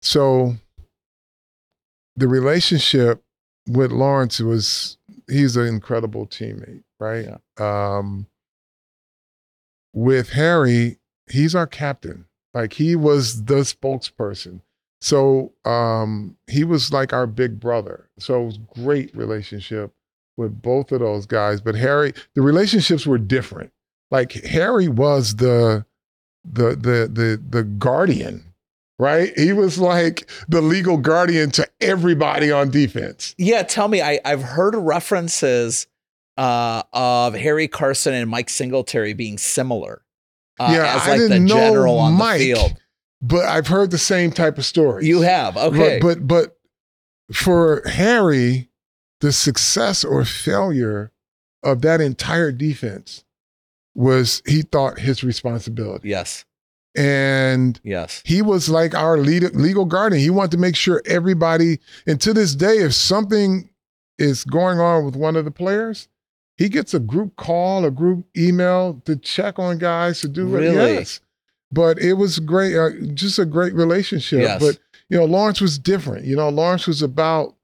so the relationship with Lawrence was he's an incredible teammate, right? Um, with Harry, he's our captain. Like he was the spokesperson. So um, he was like our big brother. So it was great relationship with both of those guys. But Harry, the relationships were different. Like Harry was the the the the the guardian, right? He was like the legal guardian to everybody on defense. Yeah, tell me. I I've heard references uh, of Harry Carson and Mike Singletary being similar. Uh, Yeah, as I like the didn't know general on Mike. the field. But I've heard the same type of stories. You have okay. But, but but for Harry, the success or failure of that entire defense was he thought his responsibility. yes, And yes. he was like our lead, legal guardian. He wanted to make sure everybody, and to this day, if something is going on with one of the players, he gets a group call, a group email to check on guys to do. Really? Yes. But it was great, uh, just a great relationship. Yes. But, you know, Lawrence was different. You know, Lawrence was about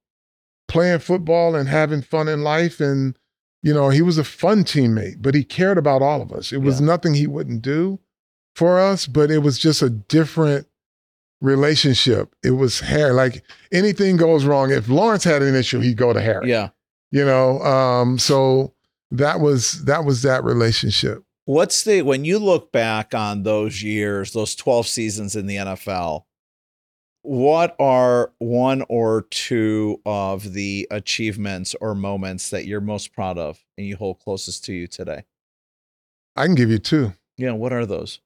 playing football and having fun in life. And, you know, he was a fun teammate, but he cared about all of us. It was Yeah. nothing he wouldn't do for us, but it was just a different relationship. It was Harry. Like anything goes wrong, if Lawrence had an issue, he'd go to Harry. Yeah. You know, um, so that was that was that relationship. What's the when you look back on those years, those 12 seasons in the NFL, what are one or two of the achievements or moments that you're most proud of and you hold closest to you today? I can give you two. Yeah, what are those?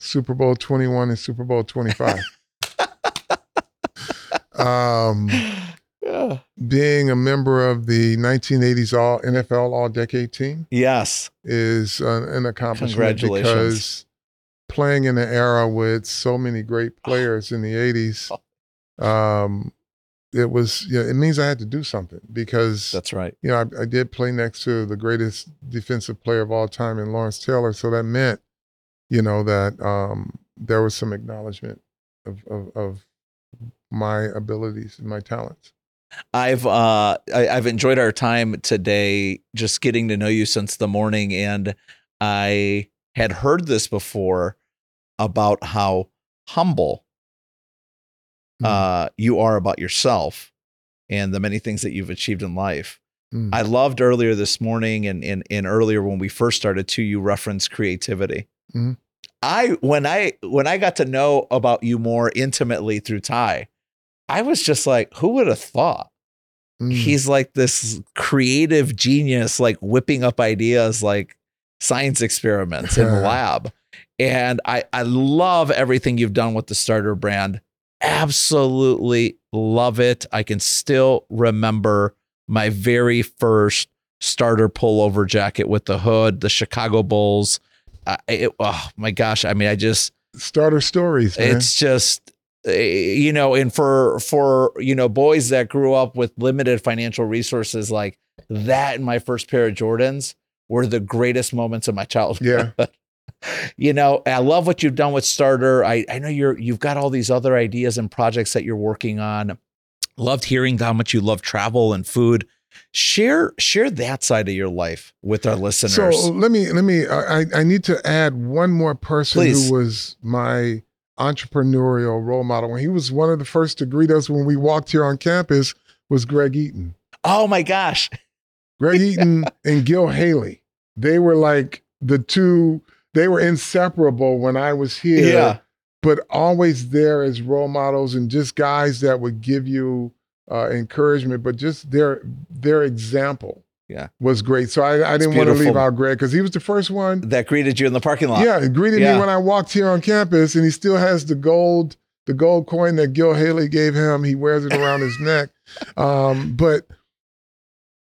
Super Bowl 21 and Super Bowl 25. um, Yeah. being a member of the 1980s All NFL All Decade team Yes. is uh, an accomplishment Congratulations. because playing in an era with so many great players in the 80s, um, it was, yeah, it means I had to do something because, That's right. you know, I, I did play next to the greatest defensive player of all time in Lawrence Taylor. So that meant, you know, that um, there was some acknowledgement of, of, of my abilities and my talents. I've uh I, I've enjoyed our time today just getting to know you since the morning and I had heard this before about how humble Mm. uh you are about yourself and the many things that you've achieved in life. Mm. I loved earlier this morning and and, and earlier when we first started too you reference creativity. Mhm. I when I when I got to know about you more intimately through Ty, I was just like, who would have thought? Mm. he's like this creative genius, like whipping up ideas like science experiments in the lab. And I, I love everything you've done with the starter brand. Absolutely love it. I can still remember my very first starter pullover jacket with the hood, the Chicago Bulls. Uh, it, oh my gosh! I mean, I just Starter stories. Man. it's just Eh, you know, and for for you know boys that grew up with limited financial resources, like that, and my first pair of Jordans were the greatest moments of my childhood. yeah. you know, I love what you've done with Starter. I, I know you're you've got all these other ideas and projects that you're working on. Loved hearing how much you love travel and food. Share share that side of your life with our listeners. So let me let me. I I need to add one more person Please. who was my entrepreneurial role model. When he was one of the first to greet us when we walked here on campus was Greg Eaton. oh my gosh. Greg Eaton and Gil Haley. They were like the two. They were inseparable when I was here. Yeah. but always there as role models and just guys that would give you uh, encouragement, but just their their example Yeah. was great. So I, I didn't want to leave out Greg because he was the first one. That greeted you in the parking lot. Yeah, he greeted Yeah. me when I walked here on campus, and he still has the gold the gold coin that Gil Haley gave him. He wears it around his neck. Um, but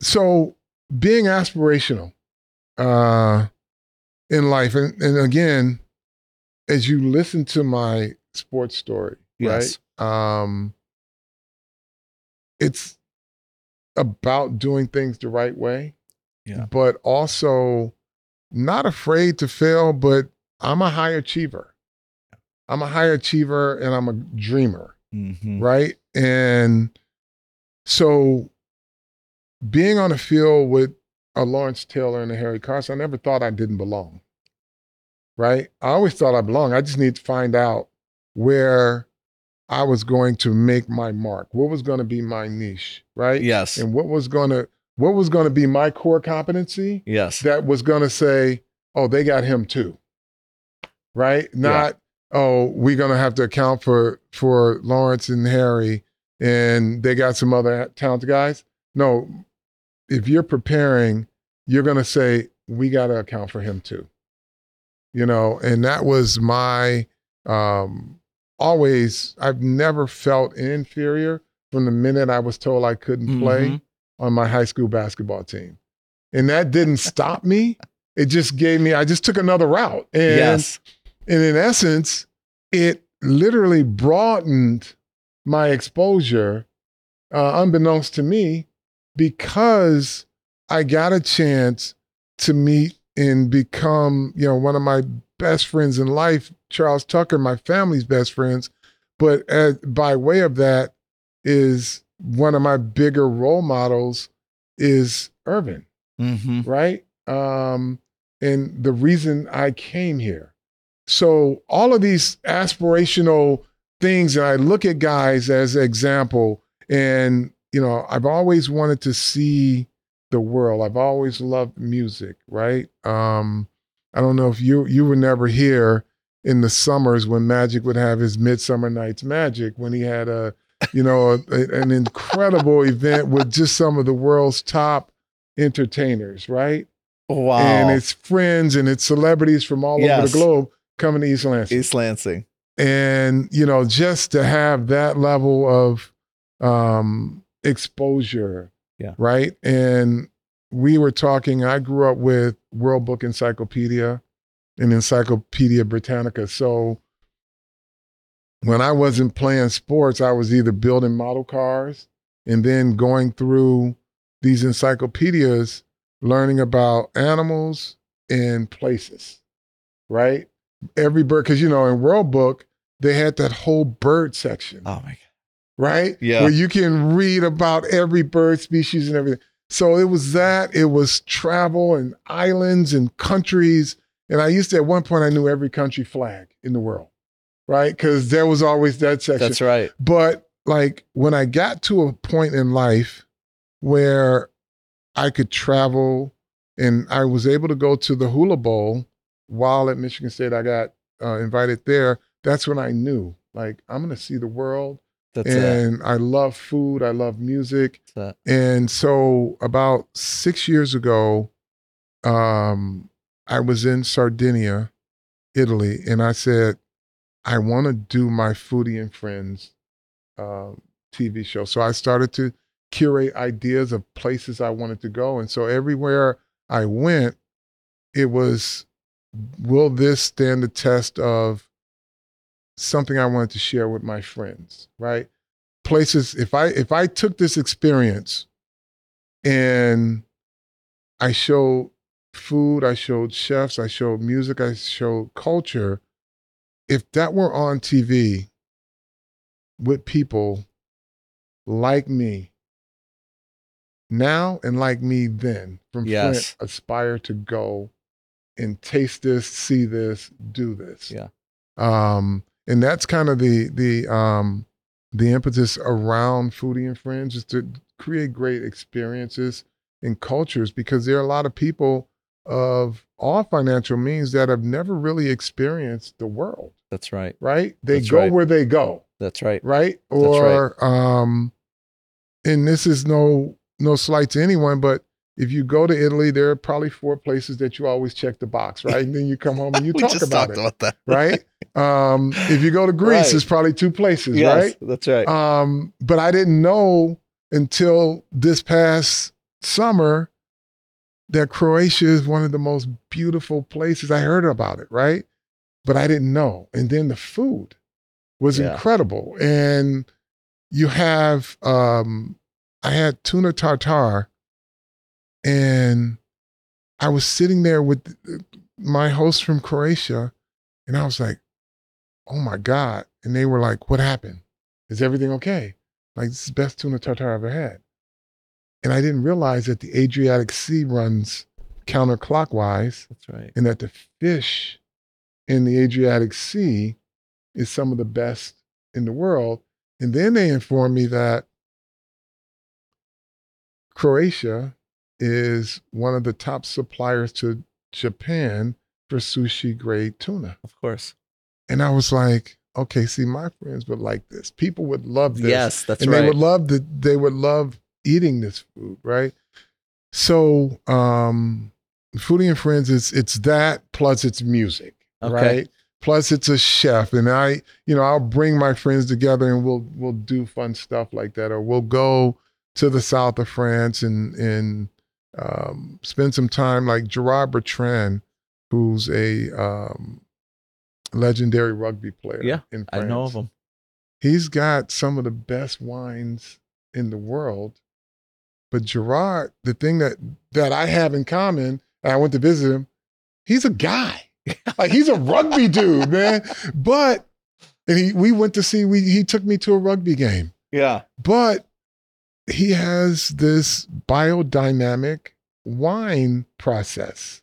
so being aspirational uh, in life, and, and again, as you listen to my sports story, Yes. right? Um, it's about doing things the right way, Yeah. but also not afraid to fail. But I'm a high achiever. I'm a high achiever, and I'm a dreamer Mhm. right? And so being on the field with a Lawrence Taylor and a Harry Carson, I never thought I didn't belong. Right? I always thought I belonged. I just need to find out where I was going to make my mark. What was going to be my niche, right? Yes. And what was going to what was going to be my core competency Yes. that was going to say, "Oh, they got him too." Right? Not, "Oh, we're going to have to account for for Lawrence and Harry and they got some other talented guys." No. If you're preparing, you're going to say, "We got to account for him too." You know, and that was my um always I've never felt inferior from the minute I was told I couldn't play Mhm. on my high school basketball team. And that didn't stop me. It just gave me, I just took another route. And, yes. and in essence, it literally broadened my exposure, uh, unbeknownst to me, because I got a chance to meet and become, you know, one of my best friends in life, Charles Tucker, my family's best friends. But as, by way of that is one of my bigger role models is Earvin, hmm right? Um, and the reason I came here. So all of these aspirational things, and I look at guys as example, and you know, I've always wanted to see the world. I've always loved music, right? Um, I don't know if you you were never here in the summers when Magic would have his Midsummer Night's Magic when he had a you know a, an incredible event with just some of the world's top entertainers, right? Wow. And it's friends and it's celebrities from all over the globe coming to East Lansing East Lansing. and you know just to have that level of um exposure Yeah. right and we were talking i grew up with world book encyclopedia and encyclopedia britannica so when i wasn't playing sports i was either building model cars and then going through these encyclopedias learning about animals and places right every bird because you know in world book they had that whole bird section Oh my god. right Yeah. where you can read about every bird species and everything so it was that it was travel and islands and countries and i used to at one point i knew every country flag in the world right because there was always that section That's right. but like when I got to a point in life where I could travel and I was able to go to the Hula Bowl while at Michigan State, I got uh, invited there. That's when I knew, like, I'm going to see the world. That's it. and I love food. I love music. That's And so about six years ago, um, I was in Sardinia, Italy, and I said, I want to do my Foodie and Friends um, TV show. So I started to curate ideas of places I wanted to go. And so everywhere I went, it was, will this stand the test of something I wanted to share with my friends, right? Places, if I if I took this experience and I showed food, I showed chefs, I showed music, I showed culture, if that were on TV with people like me now and like me then from Yes. Flint aspire to go and taste this, see this, do this. Yeah. Um, and that's kind of the the um the impetus around Foodie and Friends is to create great experiences and cultures because there are a lot of people of all financial means that have never really experienced the world, That's right. right? They That's go right. where they go That's right. right? right. Or um and this is no no slight to anyone, but if you go to Italy, there are probably four places that you always check the box, right? And then you come home and you talk about it, about that. right? Um, if you go to Greece, Right. there's probably two places, Yes, right? that's right. Um, but I didn't know until this past summer that Croatia is one of the most beautiful places. I heard about it, right? But I didn't know. And then the food was Yeah. incredible. And you have um I had tuna tartare and I was sitting there with my host from Croatia and I was like, "Oh my god." And they were like, "What happened? Is everything okay?" Like this is the best tuna tartare I've ever had. And I didn't realize that the Adriatic Sea runs counterclockwise that's right. and that the fish in the Adriatic Sea is some of the best in the world. And then they informed me that Croatia is one of the top suppliers to Japan for sushi grade tuna. Of course. And I was like, okay, see, my friends would like this. People would love this Yes, that's and right. they would love the they would love eating this food, right? So, um, Foodie and Friends is it's that plus it's music, Okay. right? Plus it's a chef, and I, you know, I'll bring my friends together and we'll we'll do fun stuff like that, or we'll go to the south of France and and um, spend some time like Gerard Bertrand, who's a um, legendary rugby player. Yeah, in I know of France them. he's got some of the best wines in the world. But Gerard, the thing that that I have in common, and I went to visit him, he's a guy. like he's a rugby dude, man. But and he we went to see we he took me to a rugby game. Yeah. But he has this biodynamic wine process.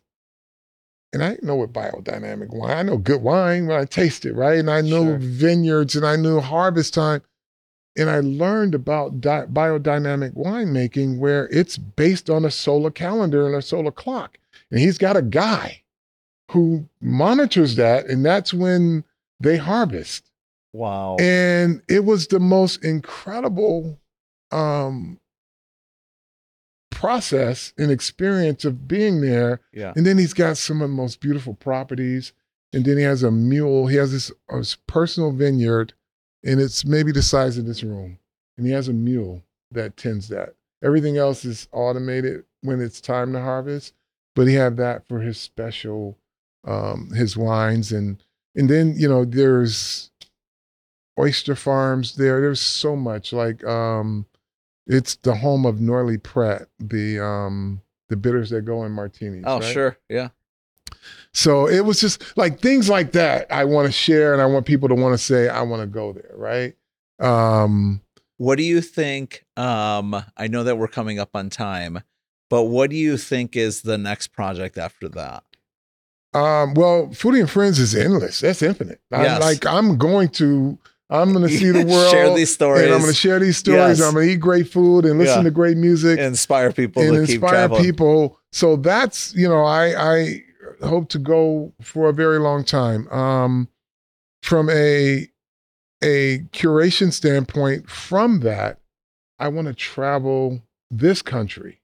And I know what biodynamic wine. I know good wine when I taste it, right? And I know Sure. vineyards and I knew harvest time. And I learned about di- biodynamic winemaking where it's based on a solar calendar and a solar clock. And he's got a guy who monitors that, and that's when they harvest Wow. and it was the most incredible um process and experience of being there yeah. and then he's got some of the most beautiful properties and then he has a mule he has this uh, his personal vineyard and it's maybe the size of this room and he has a mule that tends that everything else is automated when it's time to harvest but he had that for his special um his wines and and then you know there's oyster farms there. There's so much. Like um it's the home of Noilly Prat, the um the bitters that go in martinis. Oh, right? sure. Yeah. So it was just like things like that I want to share and I want people to want to say, I want to go there, right? Um What do you think? Um, I know that we're coming up on time, but what do you think is the next project after that? um well Foodie and Friends is endless. That's infinite. I'm like I'm going to I'm gonna see the world. Share these stories. and I'm gonna share these stories. Yes. I'm gonna eat great food and listen Yeah. to great music. inspire people and to inspire people. So that's you know I I hope to go for a very long time. Um, from a a curation standpoint, from that, I want to travel this country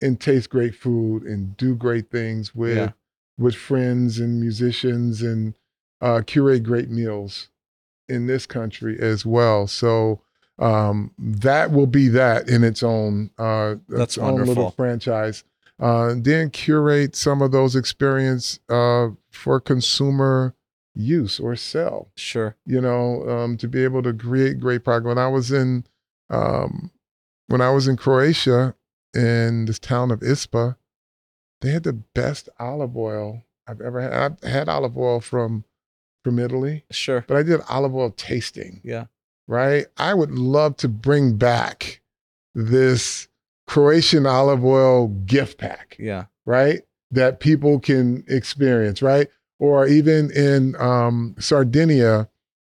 and taste great food and do great things with Yeah. with friends and musicians and uh, curate great meals in this country as well. So um, that will be that in its own uh, That's its own little franchise. Uh, then curate some of those experience uh, for consumer use or sell. Sure. You know, um, to be able to create great product. When I was in um, when I was in Croatia in this town of Ispa, they had the best olive oil I've ever had. I've had olive oil from from Italy, Sure. but I did olive oil tasting Yeah. right? I would love to bring back this Croatian olive oil gift pack, Yeah. right? That people can experience, right? Or even in um, Sardinia,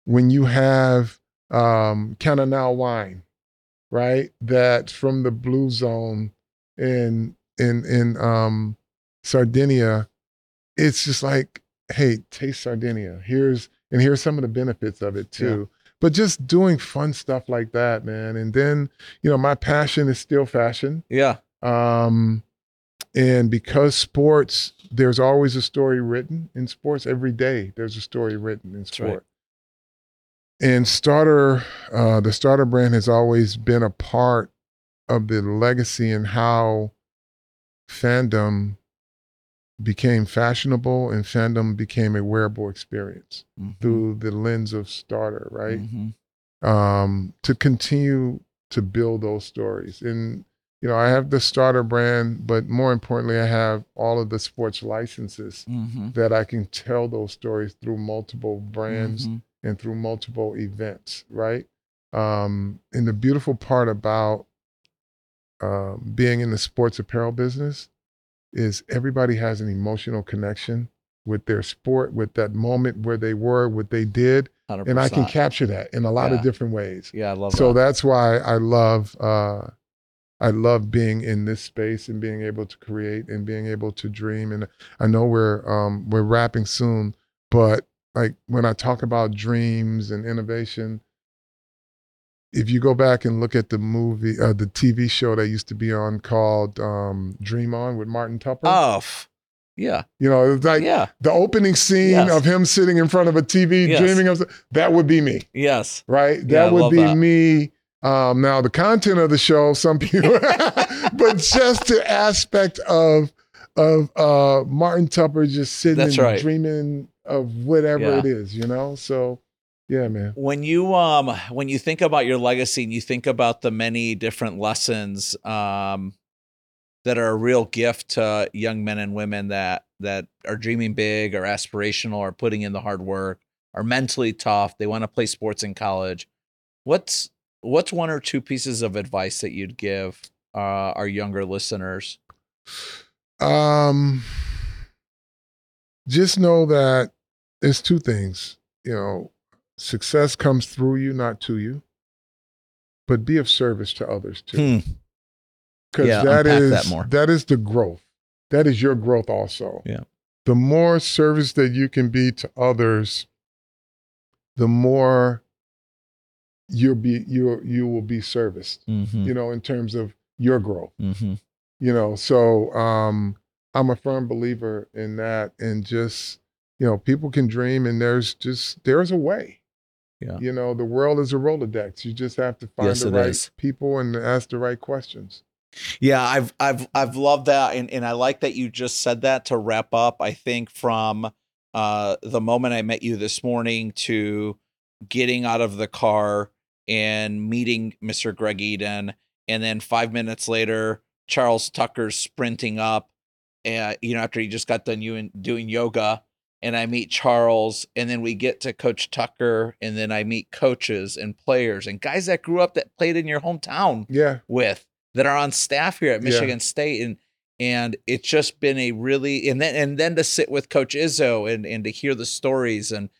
when you have um, Cannonau wine, right? That's from the blue zone in in in um, Sardinia. It's just like, hey, taste Sardinia. Here's and here's some of the benefits of it too but just doing fun stuff like that, man. And then, you know, my passion is still fashion. Yeah. Um, and because sports, there's always a story written in sports. Every day, there's a story written in right. sport. And starter, uh, the starter brand has always been a part of the legacy and how fandom became fashionable and fandom became a wearable experience Mhm. through the lens of starter, right? Mhm. um, to continue to build those stories. And you know, I have the starter brand, but more importantly, I have all of the sports licenses Mhm. that I can tell those stories through multiple brands Mhm. and through multiple events, right? Um, and the beautiful part about um, being in the sports apparel business is everybody has an emotional connection with their sport, with that moment where they were, what they did, 100%. and I can capture that in a lot Yeah. of different ways. Yeah, I love So that. that's why I love uh, I love being in this space and being able to create and being able to dream. And I know we're um, we're wrapping soon, but like when I talk about dreams and innovation, if you go back and look at the movie, uh, the TV show that used to be on called um, Dream On with Martin Tupper, Oh, f- yeah. you know, it was like yeah. the opening scene Yes. of him sitting in front of a TV Yes. dreaming of that would be me Yes. right? Yeah, That would be that. me. Um, now the content of the show, some people, but just the aspect of of uh, Martin Tupper just sitting That's and right. dreaming of whatever Yeah. it is, you know. So, yeah, man. When you um when you think about your legacy and you think about the many different lessons um that are a real gift to young men and women that that are dreaming big or aspirational or putting in the hard work are mentally tough, they want to play sports in college. What's what's one or two pieces of advice that you'd give uh, our younger listeners? Um, just know that it's two things. You know, success comes through you, not to you. But be of service to others too. Hmm. because Yeah, that is that that is the growth. That is your growth also. Yeah. The more service that you can be to others, the more you'll be you you will be serviced. Mm-hmm. You know, in terms of your growth. Mm-hmm. You know, so um, I'm a firm believer in that, and just you know, people can dream, and there's just there's a way. Yeah. You know, the world is a Rolodex. You just have to find Yes, the right is. people and ask the right questions. Yeah, I've I've I've loved that, and and I like that you just said that to wrap up. I think from uh, the moment I met you this morning to getting out of the car and meeting Mr. Greg Eden, and then five minutes later, Charles Tucker's sprinting up, uh, you know, after he just got done you doing yoga, and I meet Charles, and then we get to Coach Tucker, and then I meet coaches and players and guys that grew up that played in your hometown Yeah. with that are on staff here at Yeah. Michigan State and and it's just been a really and then and then to sit with coach Izzo and and to hear the stories and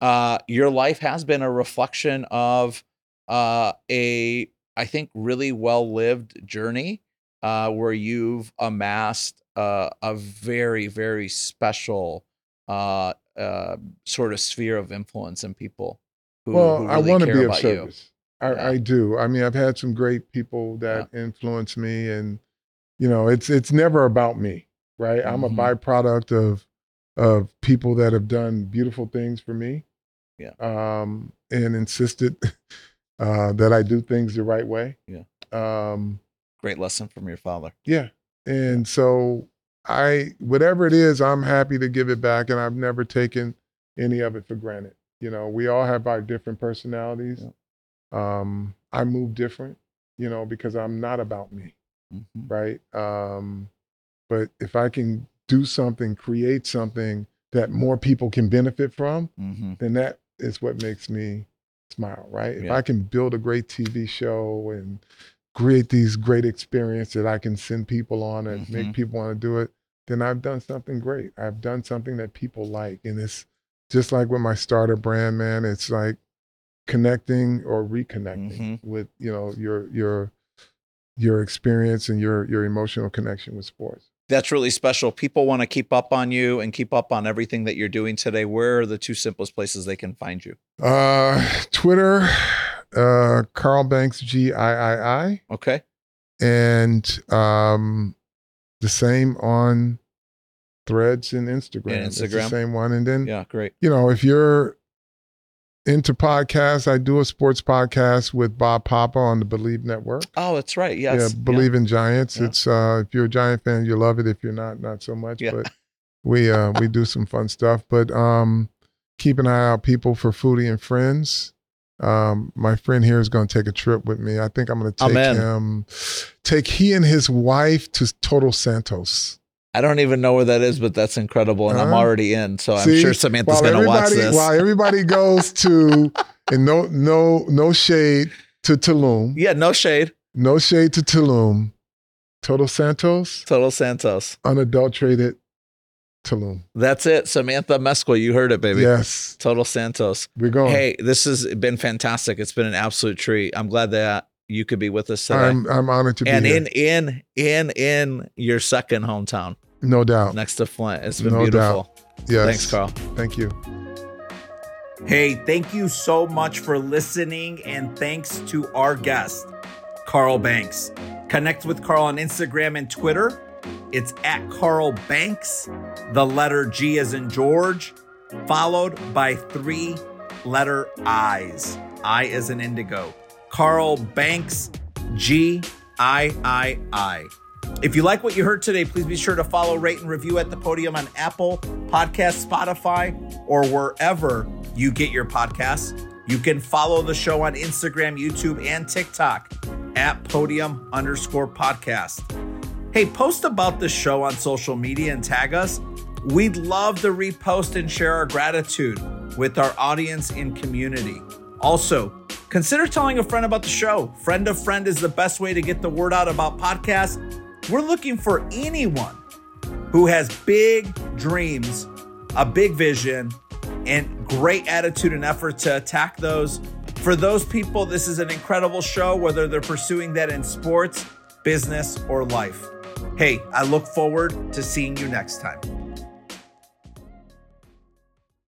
uh your life has been a reflection of uh a I think really well lived journey uh where you've amassed uh, a very very special uh uh sort of sphere of influence in people who, well, who I want to be of you. service. I, Yeah. I do. I mean, I've had some great people that influence me, and you know, it's it's never about me, right? I'm a Mhm. byproduct of of people that have done beautiful things for me. Yeah. Um, and insisted uh, that I do things the right way. Yeah. Um, Great lesson from your father. yeah. And so I, whatever it is, I'm happy to give it back. And I've never taken any of it for granted. You know, we all have our different personalities. Um, I move different, you know, because I'm not about me, Mhm. right? Um, but if I can do something, create something that more people can benefit from, Mhm. then that is what makes me smile, right? If Yeah. I can build a great TV show and create these great experiences that I can send people on and Mhm. make people want to do it, then I've done something great. I've done something that people like. And it's just like with my starter brand, man, it's like connecting or reconnecting Mhm. with, you know, your your your experience and your your emotional connection with sports. That's really special. People want to keep up on you and keep up on everything that you're doing today. Where are the two simplest places they can find you? Uh Twitter, uh Carl Banks G I I I. Okay. and um, the same on Threads and Instagram. And It's the Instagram? same one. And then Yeah, great. you know, if you're into podcasts, I do a sports podcast with Bob Papa on the Believe Network. Oh, that's right. Yes. yeah, Believe in Giants. Yeah. It's uh, if you're a Giant fan, you love it. If you're not, not so much. Yeah. But we uh, we do some fun stuff. But um, keep an eye out, people, for Foodie and Friends. Um, my friend here is going to take a trip with me. I think I'm going to take in. him, take he and his wife to Todos Santos. I don't even know where that is, but that's incredible. And I'm Uh-huh. already in. So I'm sure Samantha's going to watch this. While everybody goes to, and no no no shade to Tulum, Yeah, no shade. no shade to Tulum, Todos Santos, Todos Santos. unadulterated Tulum. That's it. Samantha Mesqua, you heard it, baby. Yes, Todos Santos. we're going. Hey, this has been fantastic. It's been an absolute treat. I'm glad that you could be with us today. I'm I'm honored to be here. and in in in in your second hometown no doubt. next to Flint. It's been No beautiful. Yes. Thanks, Carl. Thank you. Hey, thank you so much for listening, and thanks to our guest, Carl Banks. Connect with Carl on Instagram and Twitter. It's at Carl Banks, the letter G as in George, followed by three letter I's. I as in indigo. Carl Banks, G I I I. If you like what you heard today, please be sure to follow, rate, and review at the podium on Apple Podcast, Spotify, or wherever you get your podcasts. You can follow the show on Instagram, YouTube, and TikTok at podium underscore podcast. Hey, post about the show on social media and tag us. We'd love to repost and share our gratitude with our audience and community. Also, consider telling a friend about the show. Friend of friend is the best way to get the word out about podcasts. We're looking for anyone who has big dreams, a big vision, and great attitude and effort to attack those. For those people, this is an incredible show, whether they're pursuing that in sports, business, or life. Hey, I look forward to seeing you next time.